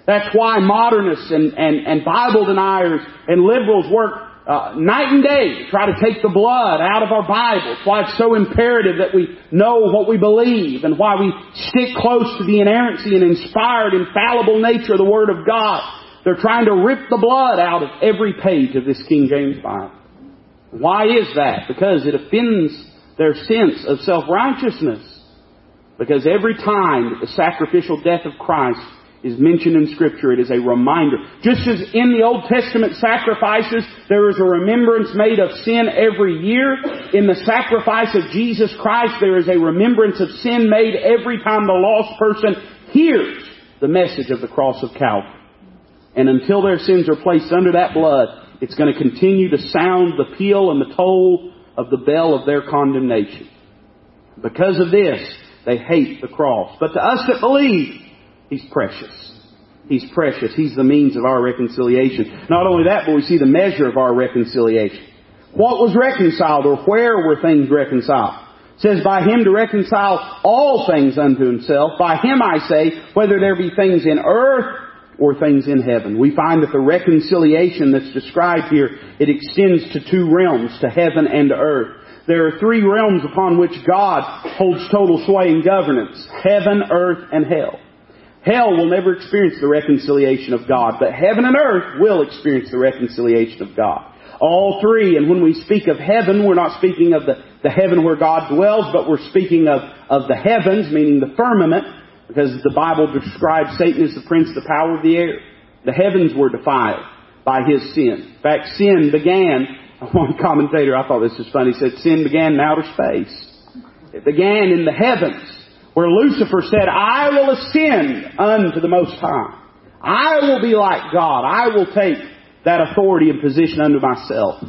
That's why modernists and, and, and Bible deniers and liberals work uh, night and day try to take the blood out of our Bibles. Why it's so imperative that we know what we believe and why we stick close to the inerrancy and inspired, infallible nature of the Word of God. They're trying to rip the blood out of every page of this King James Bible. Why is that? Because it offends their sense of self-righteousness. Because every time that the sacrificial death of Christ is mentioned in Scripture, it is a reminder. Just as in the Old Testament sacrifices, there is a remembrance made of sin every year, in the sacrifice of Jesus Christ, there is a remembrance of sin made every time the lost person hears the message of the cross of Calvary. And until their sins are placed under that blood, it's going to continue to sound the peal and the toll of the bell of their condemnation. Because of this, they hate the cross. But to us that believe, He's precious. He's precious. He's the means of our reconciliation. Not only that, but we see the measure of our reconciliation. What was reconciled or where were things reconciled? It says, by him to reconcile all things unto himself. By him I say, whether there be things in earth or things in heaven. We find that the reconciliation that's described here, it extends to two realms, to heaven and to earth. There are three realms upon which God holds total sway and governance. Heaven, earth, and hell. Hell will never experience the reconciliation of God, but heaven and earth will experience the reconciliation of God. All three, and when we speak of heaven, we're not speaking of the, the heaven where God dwells, but we're speaking of, of the heavens, meaning the firmament, because the Bible describes Satan as the prince, the power of the air. The heavens were defiled by his sin. In fact, sin began, one commentator, I thought this was funny, said sin began in outer space. It began in the heavens where Lucifer said, I will ascend unto the Most High. I will be like God. I will take that authority and position unto myself.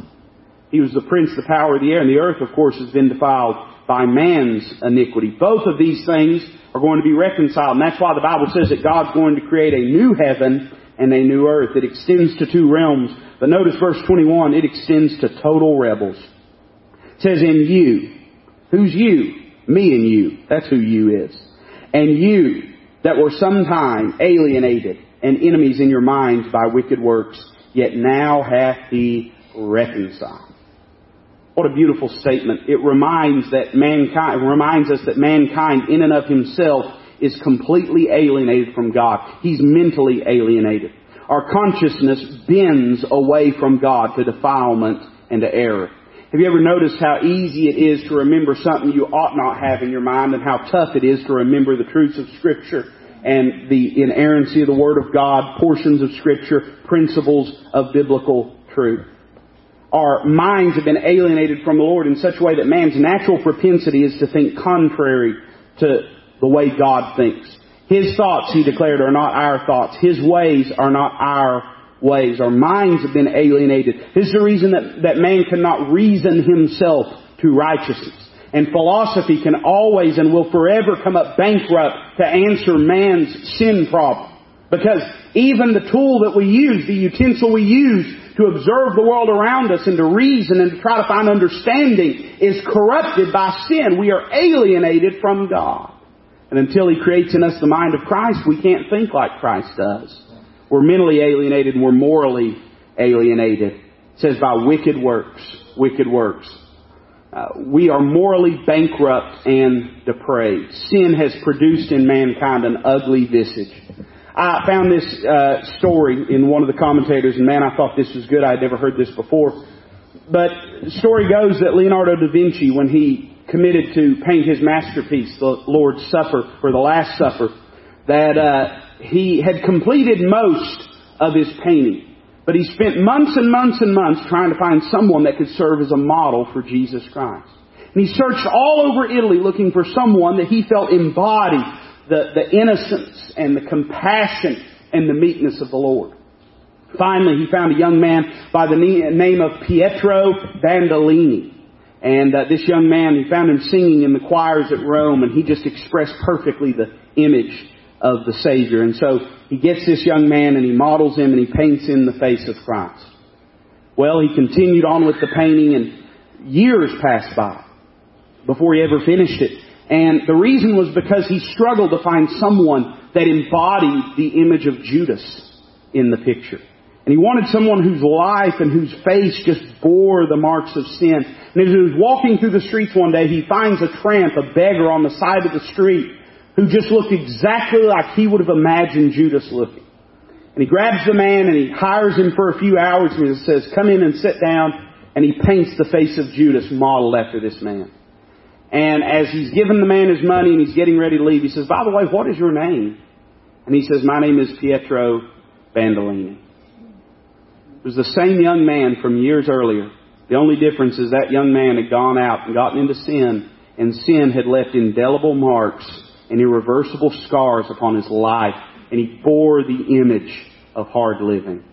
He was the prince, the power of the air, and the earth, of course, has been defiled by man's iniquity. Both of these things are going to be reconciled, and that's why the Bible says that God's going to create a new heaven and a new earth. It extends to two realms. But notice verse 21, it extends to total rebels. It says, in you. Who's you? Me and you. That's who you is. And you that were sometime alienated and enemies in your minds by wicked works, yet now hath he reconciled. What a beautiful statement. It reminds that mankind, reminds us that mankind in and of himself is completely alienated from God. He's mentally alienated. Our consciousness bends away from God to defilement and to error. Have you ever noticed how easy it is to remember something you ought not have in your mind and how tough it is to remember the truths of Scripture and the inerrancy of the Word of God, portions of Scripture, principles of biblical truth? Our minds have been alienated from the Lord in such a way that man's natural propensity is to think contrary to the way God thinks. His thoughts, he declared, are not our thoughts. His ways are not our ways. Our minds have been alienated. This is the reason that, that man cannot reason himself to righteousness. And philosophy can always and will forever come up bankrupt to answer man's sin problem. Because even the tool that we use, the utensil we use to observe the world around us and to reason and to try to find understanding is corrupted by sin. We are alienated from God. And until He creates in us the mind of Christ, we can't think like Christ does. We're mentally alienated and we're morally alienated. It says by wicked works. Wicked works. Uh, we are morally bankrupt and depraved. Sin has produced in mankind an ugly visage. I found this uh, story in one of the commentators, and man, I thought this was good. I had never heard this before. But the story goes that Leonardo da Vinci, when he committed to paint his masterpiece, the Lord's Supper, or the Last Supper, that uh, he had completed most of his painting. But he spent months and months and months trying to find someone that could serve as a model for Jesus Christ. And he searched all over Italy looking for someone that he felt embodied the, the innocence and the compassion and the meekness of the Lord. Finally, he found a young man by the name of Pietro Bandolini. And uh, this young man, he found him singing in the choirs at Rome, and he just expressed perfectly the image of the Savior. And so he gets this young man and he models him and he paints him the face of Christ. Well, he continued on with the painting and years passed by before he ever finished it. And the reason was because he struggled to find someone that embodied the image of Judas in the picture. And he wanted someone whose life and whose face just bore the marks of sin. And as he was walking through the streets one day, he finds a tramp, a beggar on the side of the street, who just looked exactly like he would have imagined Judas looking. And he grabs the man and he hires him for a few hours and he says, come in and sit down. And he paints the face of Judas modeled after this man. And as he's giving the man his money and he's getting ready to leave, he says, by the way, what is your name? And he says, my name is Pietro Bandolini. It was the same young man from years earlier. The only difference is that young man had gone out and gotten into sin, and sin had left indelible marks and irreversible scars upon his life, and he bore the image of hard living.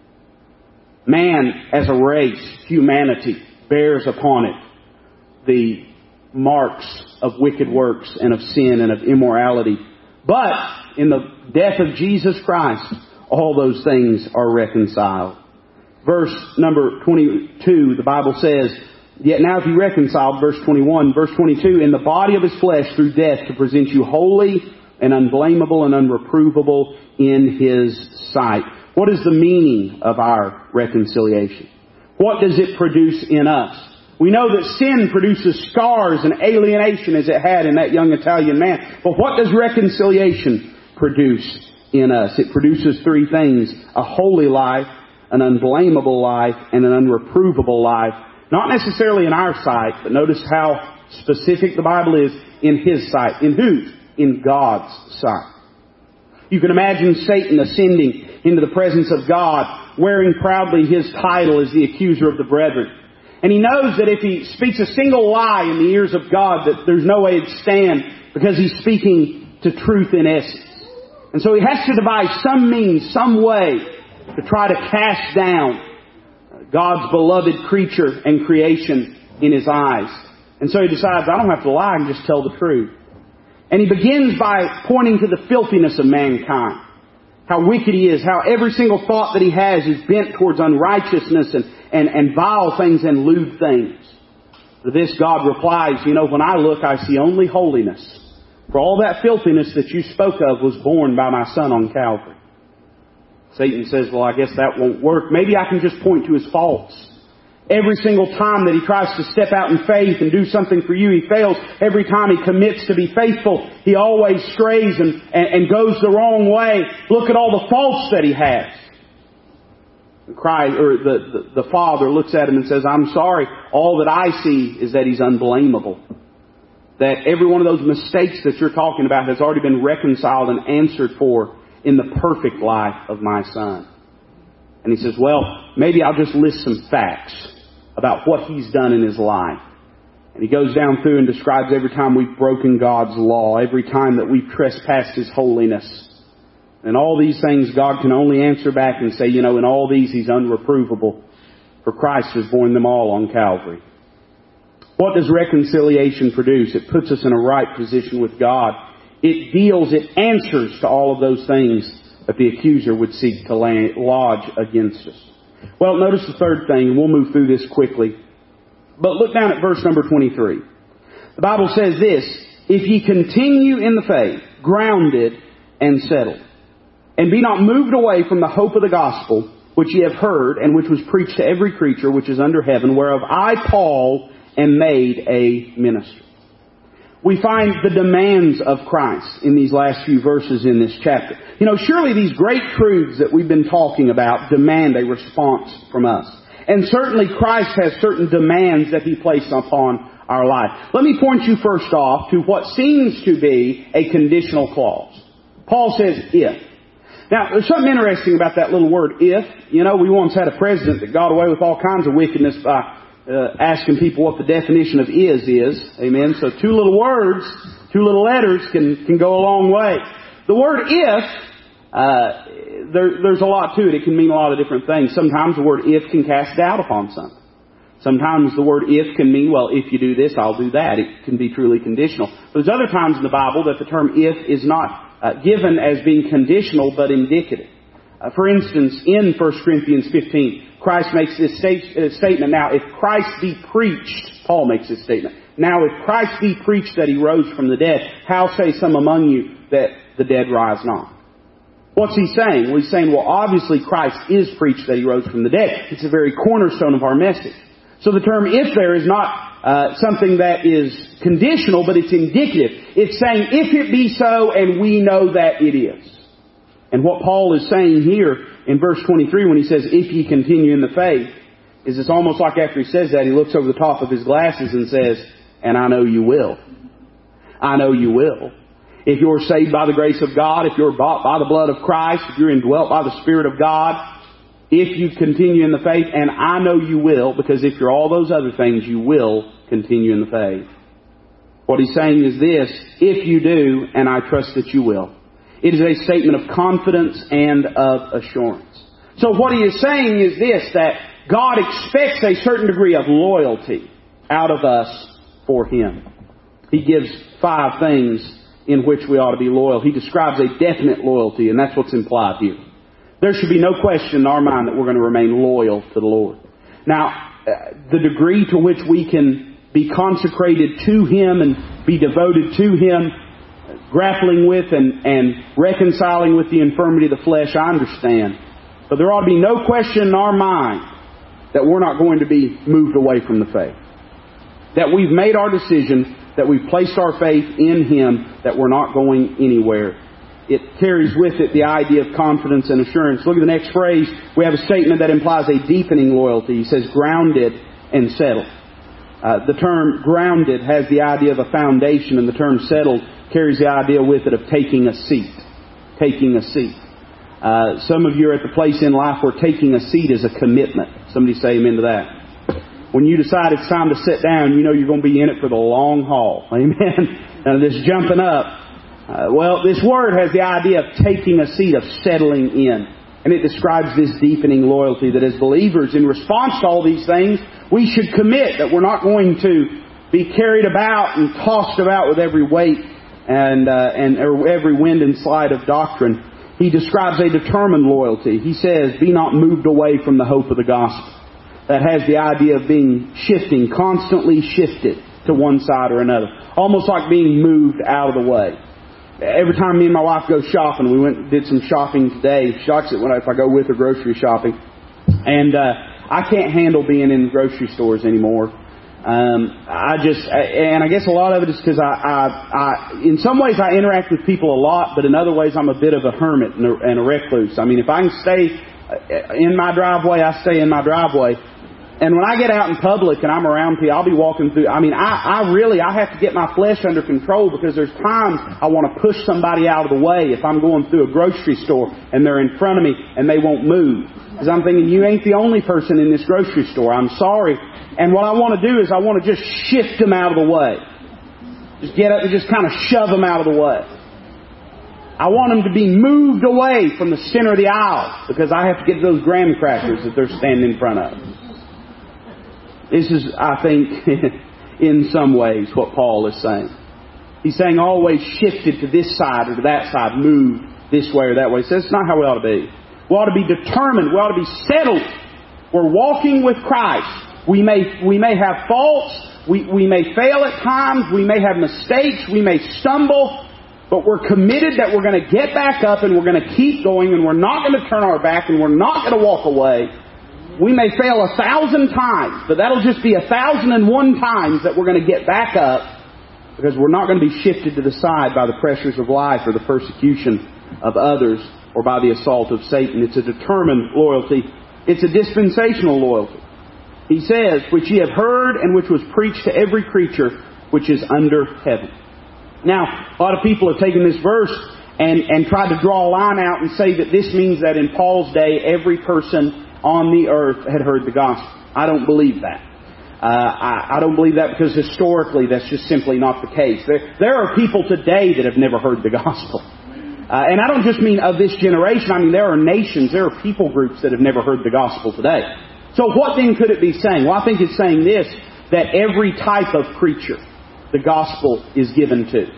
Man, as a race, humanity, bears upon it the marks of wicked works and of sin and of immorality. But in the death of Jesus Christ, all those things are reconciled verse number 22, the Bible says, Yet now if you reconciled, verse 21, verse 22, in the body of his flesh through death to present you holy and unblameable and unreprovable in his sight. What is the meaning of our reconciliation? What does it produce in us? We know that sin produces scars and alienation as it had in that young Italian man. But what does reconciliation produce in us? It produces three things. A holy life, an unblameable life and an unreprovable life. Not necessarily in our sight, but notice how specific the Bible is in His sight. In whose? In God's sight. You can imagine Satan ascending into the presence of God, wearing proudly his title as the accuser of the brethren. And he knows that if he speaks a single lie in the ears of God, that there's no way it'd stand because he's speaking to truth in essence. And so he has to devise some means, some way to try to cast down God's beloved creature and creation in his eyes. And so he decides, I don't have to lie, I can just tell the truth. And he begins by pointing to the filthiness of mankind. How wicked he is, how every single thought that he has is bent towards unrighteousness and, and, and vile things and lewd things. To this God replies, you know, when I look, I see only holiness. For all that filthiness that you spoke of was borne by my Son on Calvary. Satan says, well, I guess that won't work. Maybe I can just point to his faults. Every single time that he tries to step out in faith and do something for you, he fails. Every time he commits to be faithful, he always strays and, and, and goes the wrong way. Look at all the faults that he has. Cry, or the, the, the father looks at him and says, I'm sorry. All that I see is that he's unblameable. That every one of those mistakes that you're talking about has already been reconciled and answered for in the perfect life of my son. And he says, well, maybe I'll just list some facts about what he's done in his life. And he goes down through and describes every time we've broken God's law, every time that we've trespassed his holiness. And all these things God can only answer back and say, you know, in all these he's unreprovable. For Christ has borne them all on Calvary. What does reconciliation produce? It puts us in a right position with God. It deals, it answers to all of those things that the accuser would seek to lodge against us. Well, notice the third thing, and we'll move through this quickly. But look down at verse number 23. The Bible says this, If ye continue in the faith, grounded and settled, and be not moved away from the hope of the gospel, which ye have heard, and which was preached to every creature which is under heaven, whereof I, Paul, am made a minister we find the demands of Christ in these last few verses in this chapter. You know, surely these great truths that we've been talking about demand a response from us. And certainly Christ has certain demands that He placed upon our life. Let me point you first off to what seems to be a conditional clause. Paul says, if. Now, there's something interesting about that little word, if. You know, we once had a president that got away with all kinds of wickedness by uh, asking people what the definition of is is. Amen. So two little words, two little letters can can go a long way. The word if, uh, there, there's a lot to it. It can mean a lot of different things. Sometimes the word if can cast doubt upon something. Sometimes the word if can mean, well, if you do this, I'll do that. It can be truly conditional. But There's other times in the Bible that the term if is not uh, given as being conditional but indicative. Uh, for instance, in 1 Corinthians 15, Christ makes this uh, statement. Now, if Christ be preached, Paul makes this statement. Now, if Christ be preached that he rose from the dead, how say some among you that the dead rise not? What's he saying? Well, he's saying, well, obviously Christ is preached that he rose from the dead. It's a very cornerstone of our message. So the term if there is not uh, something that is conditional, but it's indicative. It's saying if it be so, and we know that it is. And what Paul is saying here in verse 23 when he says, if ye continue in the faith, is it's almost like after he says that, he looks over the top of his glasses and says, and I know you will. I know you will. If you're saved by the grace of God, if you're bought by the blood of Christ, if you're indwelt by the Spirit of God, if you continue in the faith, and I know you will, because if you're all those other things, you will continue in the faith. What he's saying is this, if you do, and I trust that you will. It is a statement of confidence and of assurance. So what he is saying is this, that God expects a certain degree of loyalty out of us for Him. He gives five things in which we ought to be loyal. He describes a definite loyalty, and that's what's implied here. There should be no question in our mind that we're going to remain loyal to the Lord. Now, uh, the degree to which we can be consecrated to Him and be devoted to Him, grappling with and, and reconciling with the infirmity of the flesh, I understand. But there ought to be no question in our mind that we're not going to be moved away from the faith. That we've made our decision that we've placed our faith in Him, that we're not going anywhere. It carries with it the idea of confidence and assurance. Look at the next phrase. We have a statement that implies a deepening loyalty. He says, grounded and settled. Uh, the term grounded has the idea of a foundation, and the term settled carries the idea with it of taking a seat. Taking a seat. Uh, some of you are at the place in life where taking a seat is a commitment. Somebody say amen to that. When you decide it's time to sit down, you know you're going to be in it for the long haul. Amen. And this jumping up. Uh, well, this word has the idea of taking a seat, of settling in. And it describes this deepening loyalty that as believers, in response to all these things, we should commit that we're not going to be carried about and tossed about with every weight and, uh, and every wind and slide of doctrine. He describes a determined loyalty. He says, be not moved away from the hope of the gospel that has the idea of being shifting, constantly shifted to one side or another. Almost like being moved out of the way. Every time me and my wife go shopping, we went did some shopping today. She likes it when I, if I go with her grocery shopping, and uh, I can't handle being in grocery stores anymore. Um, I just, and I guess a lot of it is because I, I, I, in some ways I interact with people a lot, but in other ways I'm a bit of a hermit and a, and a recluse. I mean, if I can stay in my driveway, I stay in my driveway. And when I get out in public and I'm around people, I'll be walking through. I mean, I, I really, I have to get my flesh under control because there's times I want to push somebody out of the way if I'm going through a grocery store and they're in front of me and they won't move. Because I'm thinking, you ain't the only person in this grocery store. I'm sorry. And what I want to do is I want to just shift them out of the way. Just get up and just kind of shove them out of the way. I want them to be moved away from the center of the aisle because I have to get those graham crackers that they're standing in front of. This is, I think, in some ways what Paul is saying. He's saying always shifted to this side or to that side, moved this way or that way. He says it's not how we ought to be. We ought to be determined. We ought to be settled. We're walking with Christ. We may, we may have faults. We, we may fail at times. We may have mistakes. We may stumble. But we're committed that we're going to get back up and we're going to keep going and we're not going to turn our back and we're not going to walk away we may fail a thousand times, but that'll just be a thousand and one times that we're going to get back up because we're not going to be shifted to the side by the pressures of life or the persecution of others or by the assault of Satan. It's a determined loyalty. It's a dispensational loyalty. He says, which ye have heard and which was preached to every creature which is under heaven. Now, a lot of people have taken this verse and, and tried to draw a line out and say that this means that in Paul's day every person on the earth had heard the gospel. I don't believe that. Uh, I, I, don't believe that because historically that's just simply not the case. There, there are people today that have never heard the gospel. Uh, and I don't just mean of this generation. I mean there are nations, there are people groups that have never heard the gospel today. So what then could it be saying? Well, I think it's saying this, that every type of creature the gospel is given to.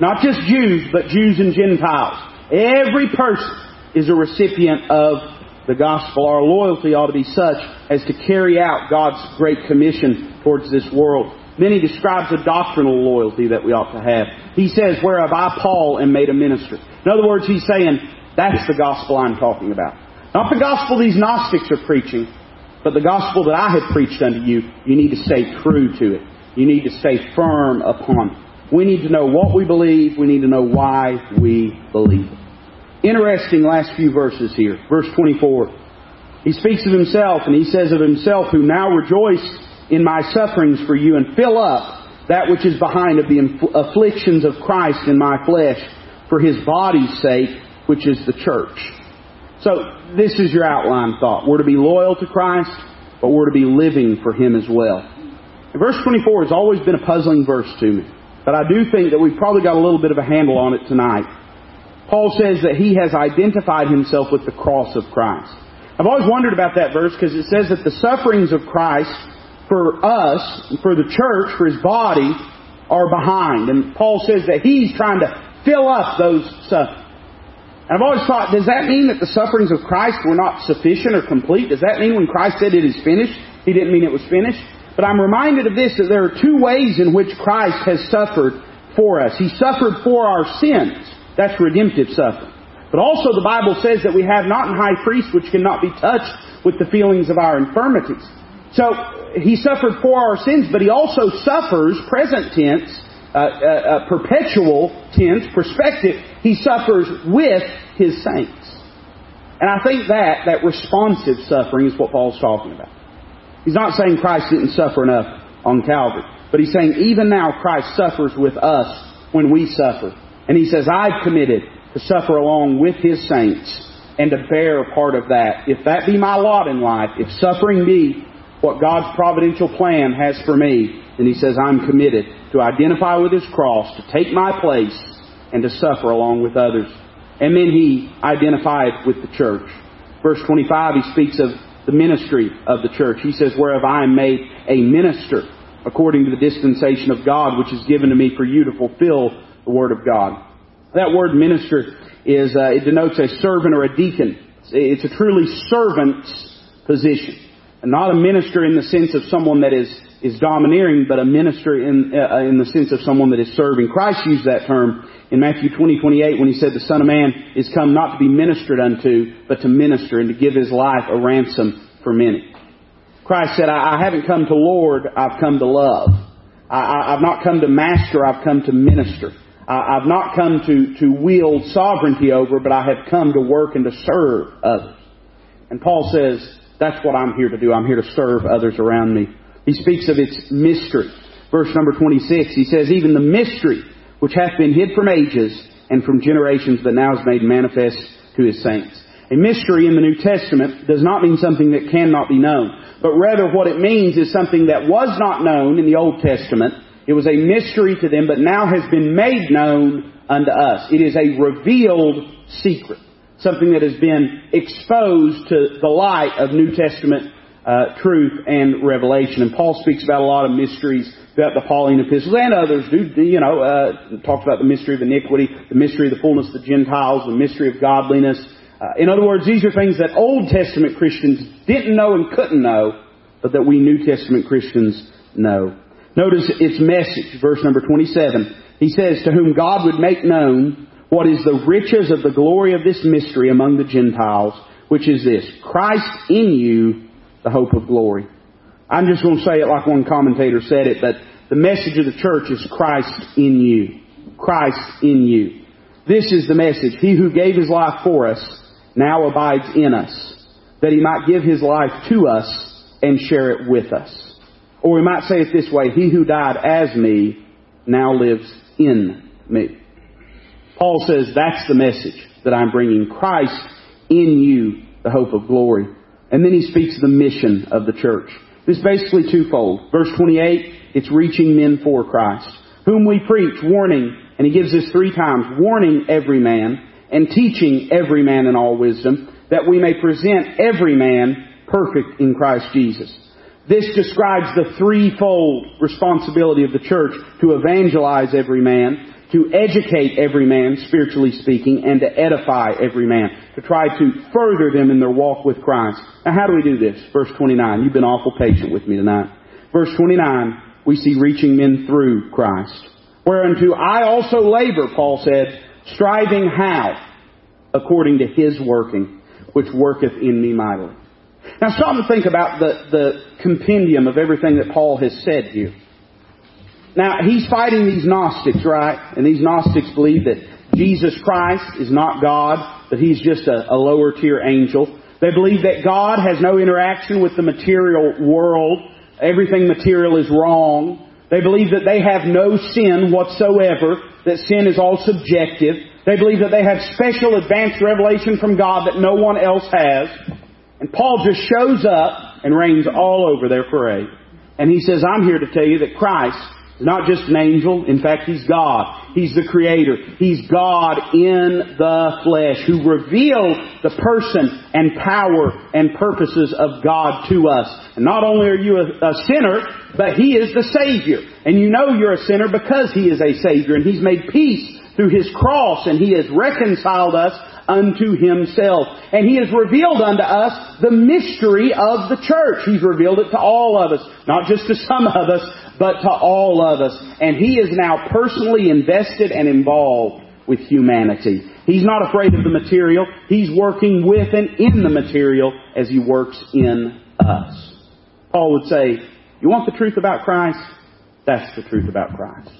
Not just Jews, but Jews and Gentiles. Every person is a recipient of the gospel, our loyalty ought to be such as to carry out God's great commission towards this world. Then he describes a doctrinal loyalty that we ought to have. He says, whereof I, Paul, am made a minister. In other words, he's saying, That's the gospel I'm talking about. Not the gospel these Gnostics are preaching, but the gospel that I have preached unto you. You need to stay true to it. You need to stay firm upon it. We need to know what we believe. We need to know why we believe it. Interesting last few verses here. Verse 24. He speaks of himself and he says of himself, who now rejoice in my sufferings for you and fill up that which is behind of the afflictions of Christ in my flesh for his body's sake, which is the church. So this is your outline thought. We're to be loyal to Christ, but we're to be living for him as well. And verse 24 has always been a puzzling verse to me, but I do think that we've probably got a little bit of a handle on it tonight. Paul says that he has identified himself with the cross of Christ. I've always wondered about that verse because it says that the sufferings of Christ for us, for the church, for his body, are behind. And Paul says that he's trying to fill up those sufferings. And I've always thought, does that mean that the sufferings of Christ were not sufficient or complete? Does that mean when Christ said it is finished, he didn't mean it was finished? But I'm reminded of this, that there are two ways in which Christ has suffered for us. He suffered for our sins. That's redemptive suffering. But also the Bible says that we have not an high priest which cannot be touched with the feelings of our infirmities. So he suffered for our sins, but he also suffers, present tense, uh, uh, uh, perpetual tense, perspective, he suffers with his saints. And I think that, that responsive suffering is what Paul's talking about. He's not saying Christ didn't suffer enough on Calvary, but he's saying even now Christ suffers with us when we suffer. And he says, I've committed to suffer along with his saints and to bear part of that. If that be my lot in life, if suffering be what God's providential plan has for me, then he says, I'm committed to identify with his cross, to take my place, and to suffer along with others. And then he identified with the church. Verse 25, he speaks of the ministry of the church. He says, Whereof I am made a minister, according to the dispensation of God, which is given to me for you to fulfill the word of God. That word minister is, uh, it denotes a servant or a deacon. It's a truly servant's position not a minister in the sense of someone that is, is domineering, but a minister in, uh, in the sense of someone that is serving. Christ used that term in Matthew 20, 28 when he said, the Son of Man is come not to be ministered unto, but to minister and to give his life a ransom for many. Christ said, I, I haven't come to Lord, I've come to love. I, have not come to master, I've come to minister. I, I've not come to, to wield sovereignty over, but I have come to work and to serve others. And Paul says, that's what I'm here to do. I'm here to serve others around me. He speaks of its mystery. Verse number 26, he says, Even the mystery which hath been hid from ages and from generations, but now is made manifest to his saints. A mystery in the New Testament does not mean something that cannot be known, but rather what it means is something that was not known in the Old Testament. It was a mystery to them, but now has been made known unto us. It is a revealed secret something that has been exposed to the light of New Testament uh, truth and revelation. And Paul speaks about a lot of mysteries throughout the Pauline epistles and others do, you know, uh, about the mystery of iniquity, the mystery of the fullness of the Gentiles, the mystery of godliness. Uh, in other words, these are things that Old Testament Christians didn't know and couldn't know, but that we New Testament Christians know. Notice its message, verse number 27. He says, to whom God would make known what is the riches of the glory of this mystery among the Gentiles, which is this, Christ in you, the hope of glory. I'm just going to say it like one commentator said it, but the message of the church is Christ in you. Christ in you. This is the message. He who gave his life for us now abides in us, that he might give his life to us and share it with us. Or we might say it this way, he who died as me now lives in me. Paul says that's the message that I'm bringing. Christ in you, the hope of glory. And then he speaks of the mission of the church. It's basically twofold. Verse 28, it's reaching men for Christ, whom we preach, warning, and he gives this three times, warning every man and teaching every man in all wisdom, that we may present every man perfect in Christ Jesus. This describes the threefold responsibility of the church to evangelize every man, to educate every man, spiritually speaking, and to edify every man, to try to further them in their walk with Christ. Now how do we do this? Verse 29. You've been awful patient with me tonight. Verse 29, we see reaching men through Christ. Whereunto I also labor, Paul said, striving how? according to his working, which worketh in me mightily. Now stop and think about the, the compendium of everything that Paul has said here. Now, he's fighting these Gnostics, right? And these Gnostics believe that Jesus Christ is not God, but he's just a, a lower tier angel. They believe that God has no interaction with the material world. Everything material is wrong. They believe that they have no sin whatsoever, that sin is all subjective. They believe that they have special advanced revelation from God that no one else has. And Paul just shows up and rains all over their parade. And he says, I'm here to tell you that Christ is not just an angel. In fact, He's God. He's the Creator. He's God in the flesh who revealed the person and power and purposes of God to us. And not only are you a, a sinner, but He is the Savior. And you know you're a sinner because He is a Savior. And He's made peace through His cross and He has reconciled us unto himself. And he has revealed unto us the mystery of the church. He's revealed it to all of us, not just to some of us, but to all of us. And he is now personally invested and involved with humanity. He's not afraid of the material. He's working with and in the material as he works in us. Paul would say, you want the truth about Christ? That's the truth about Christ.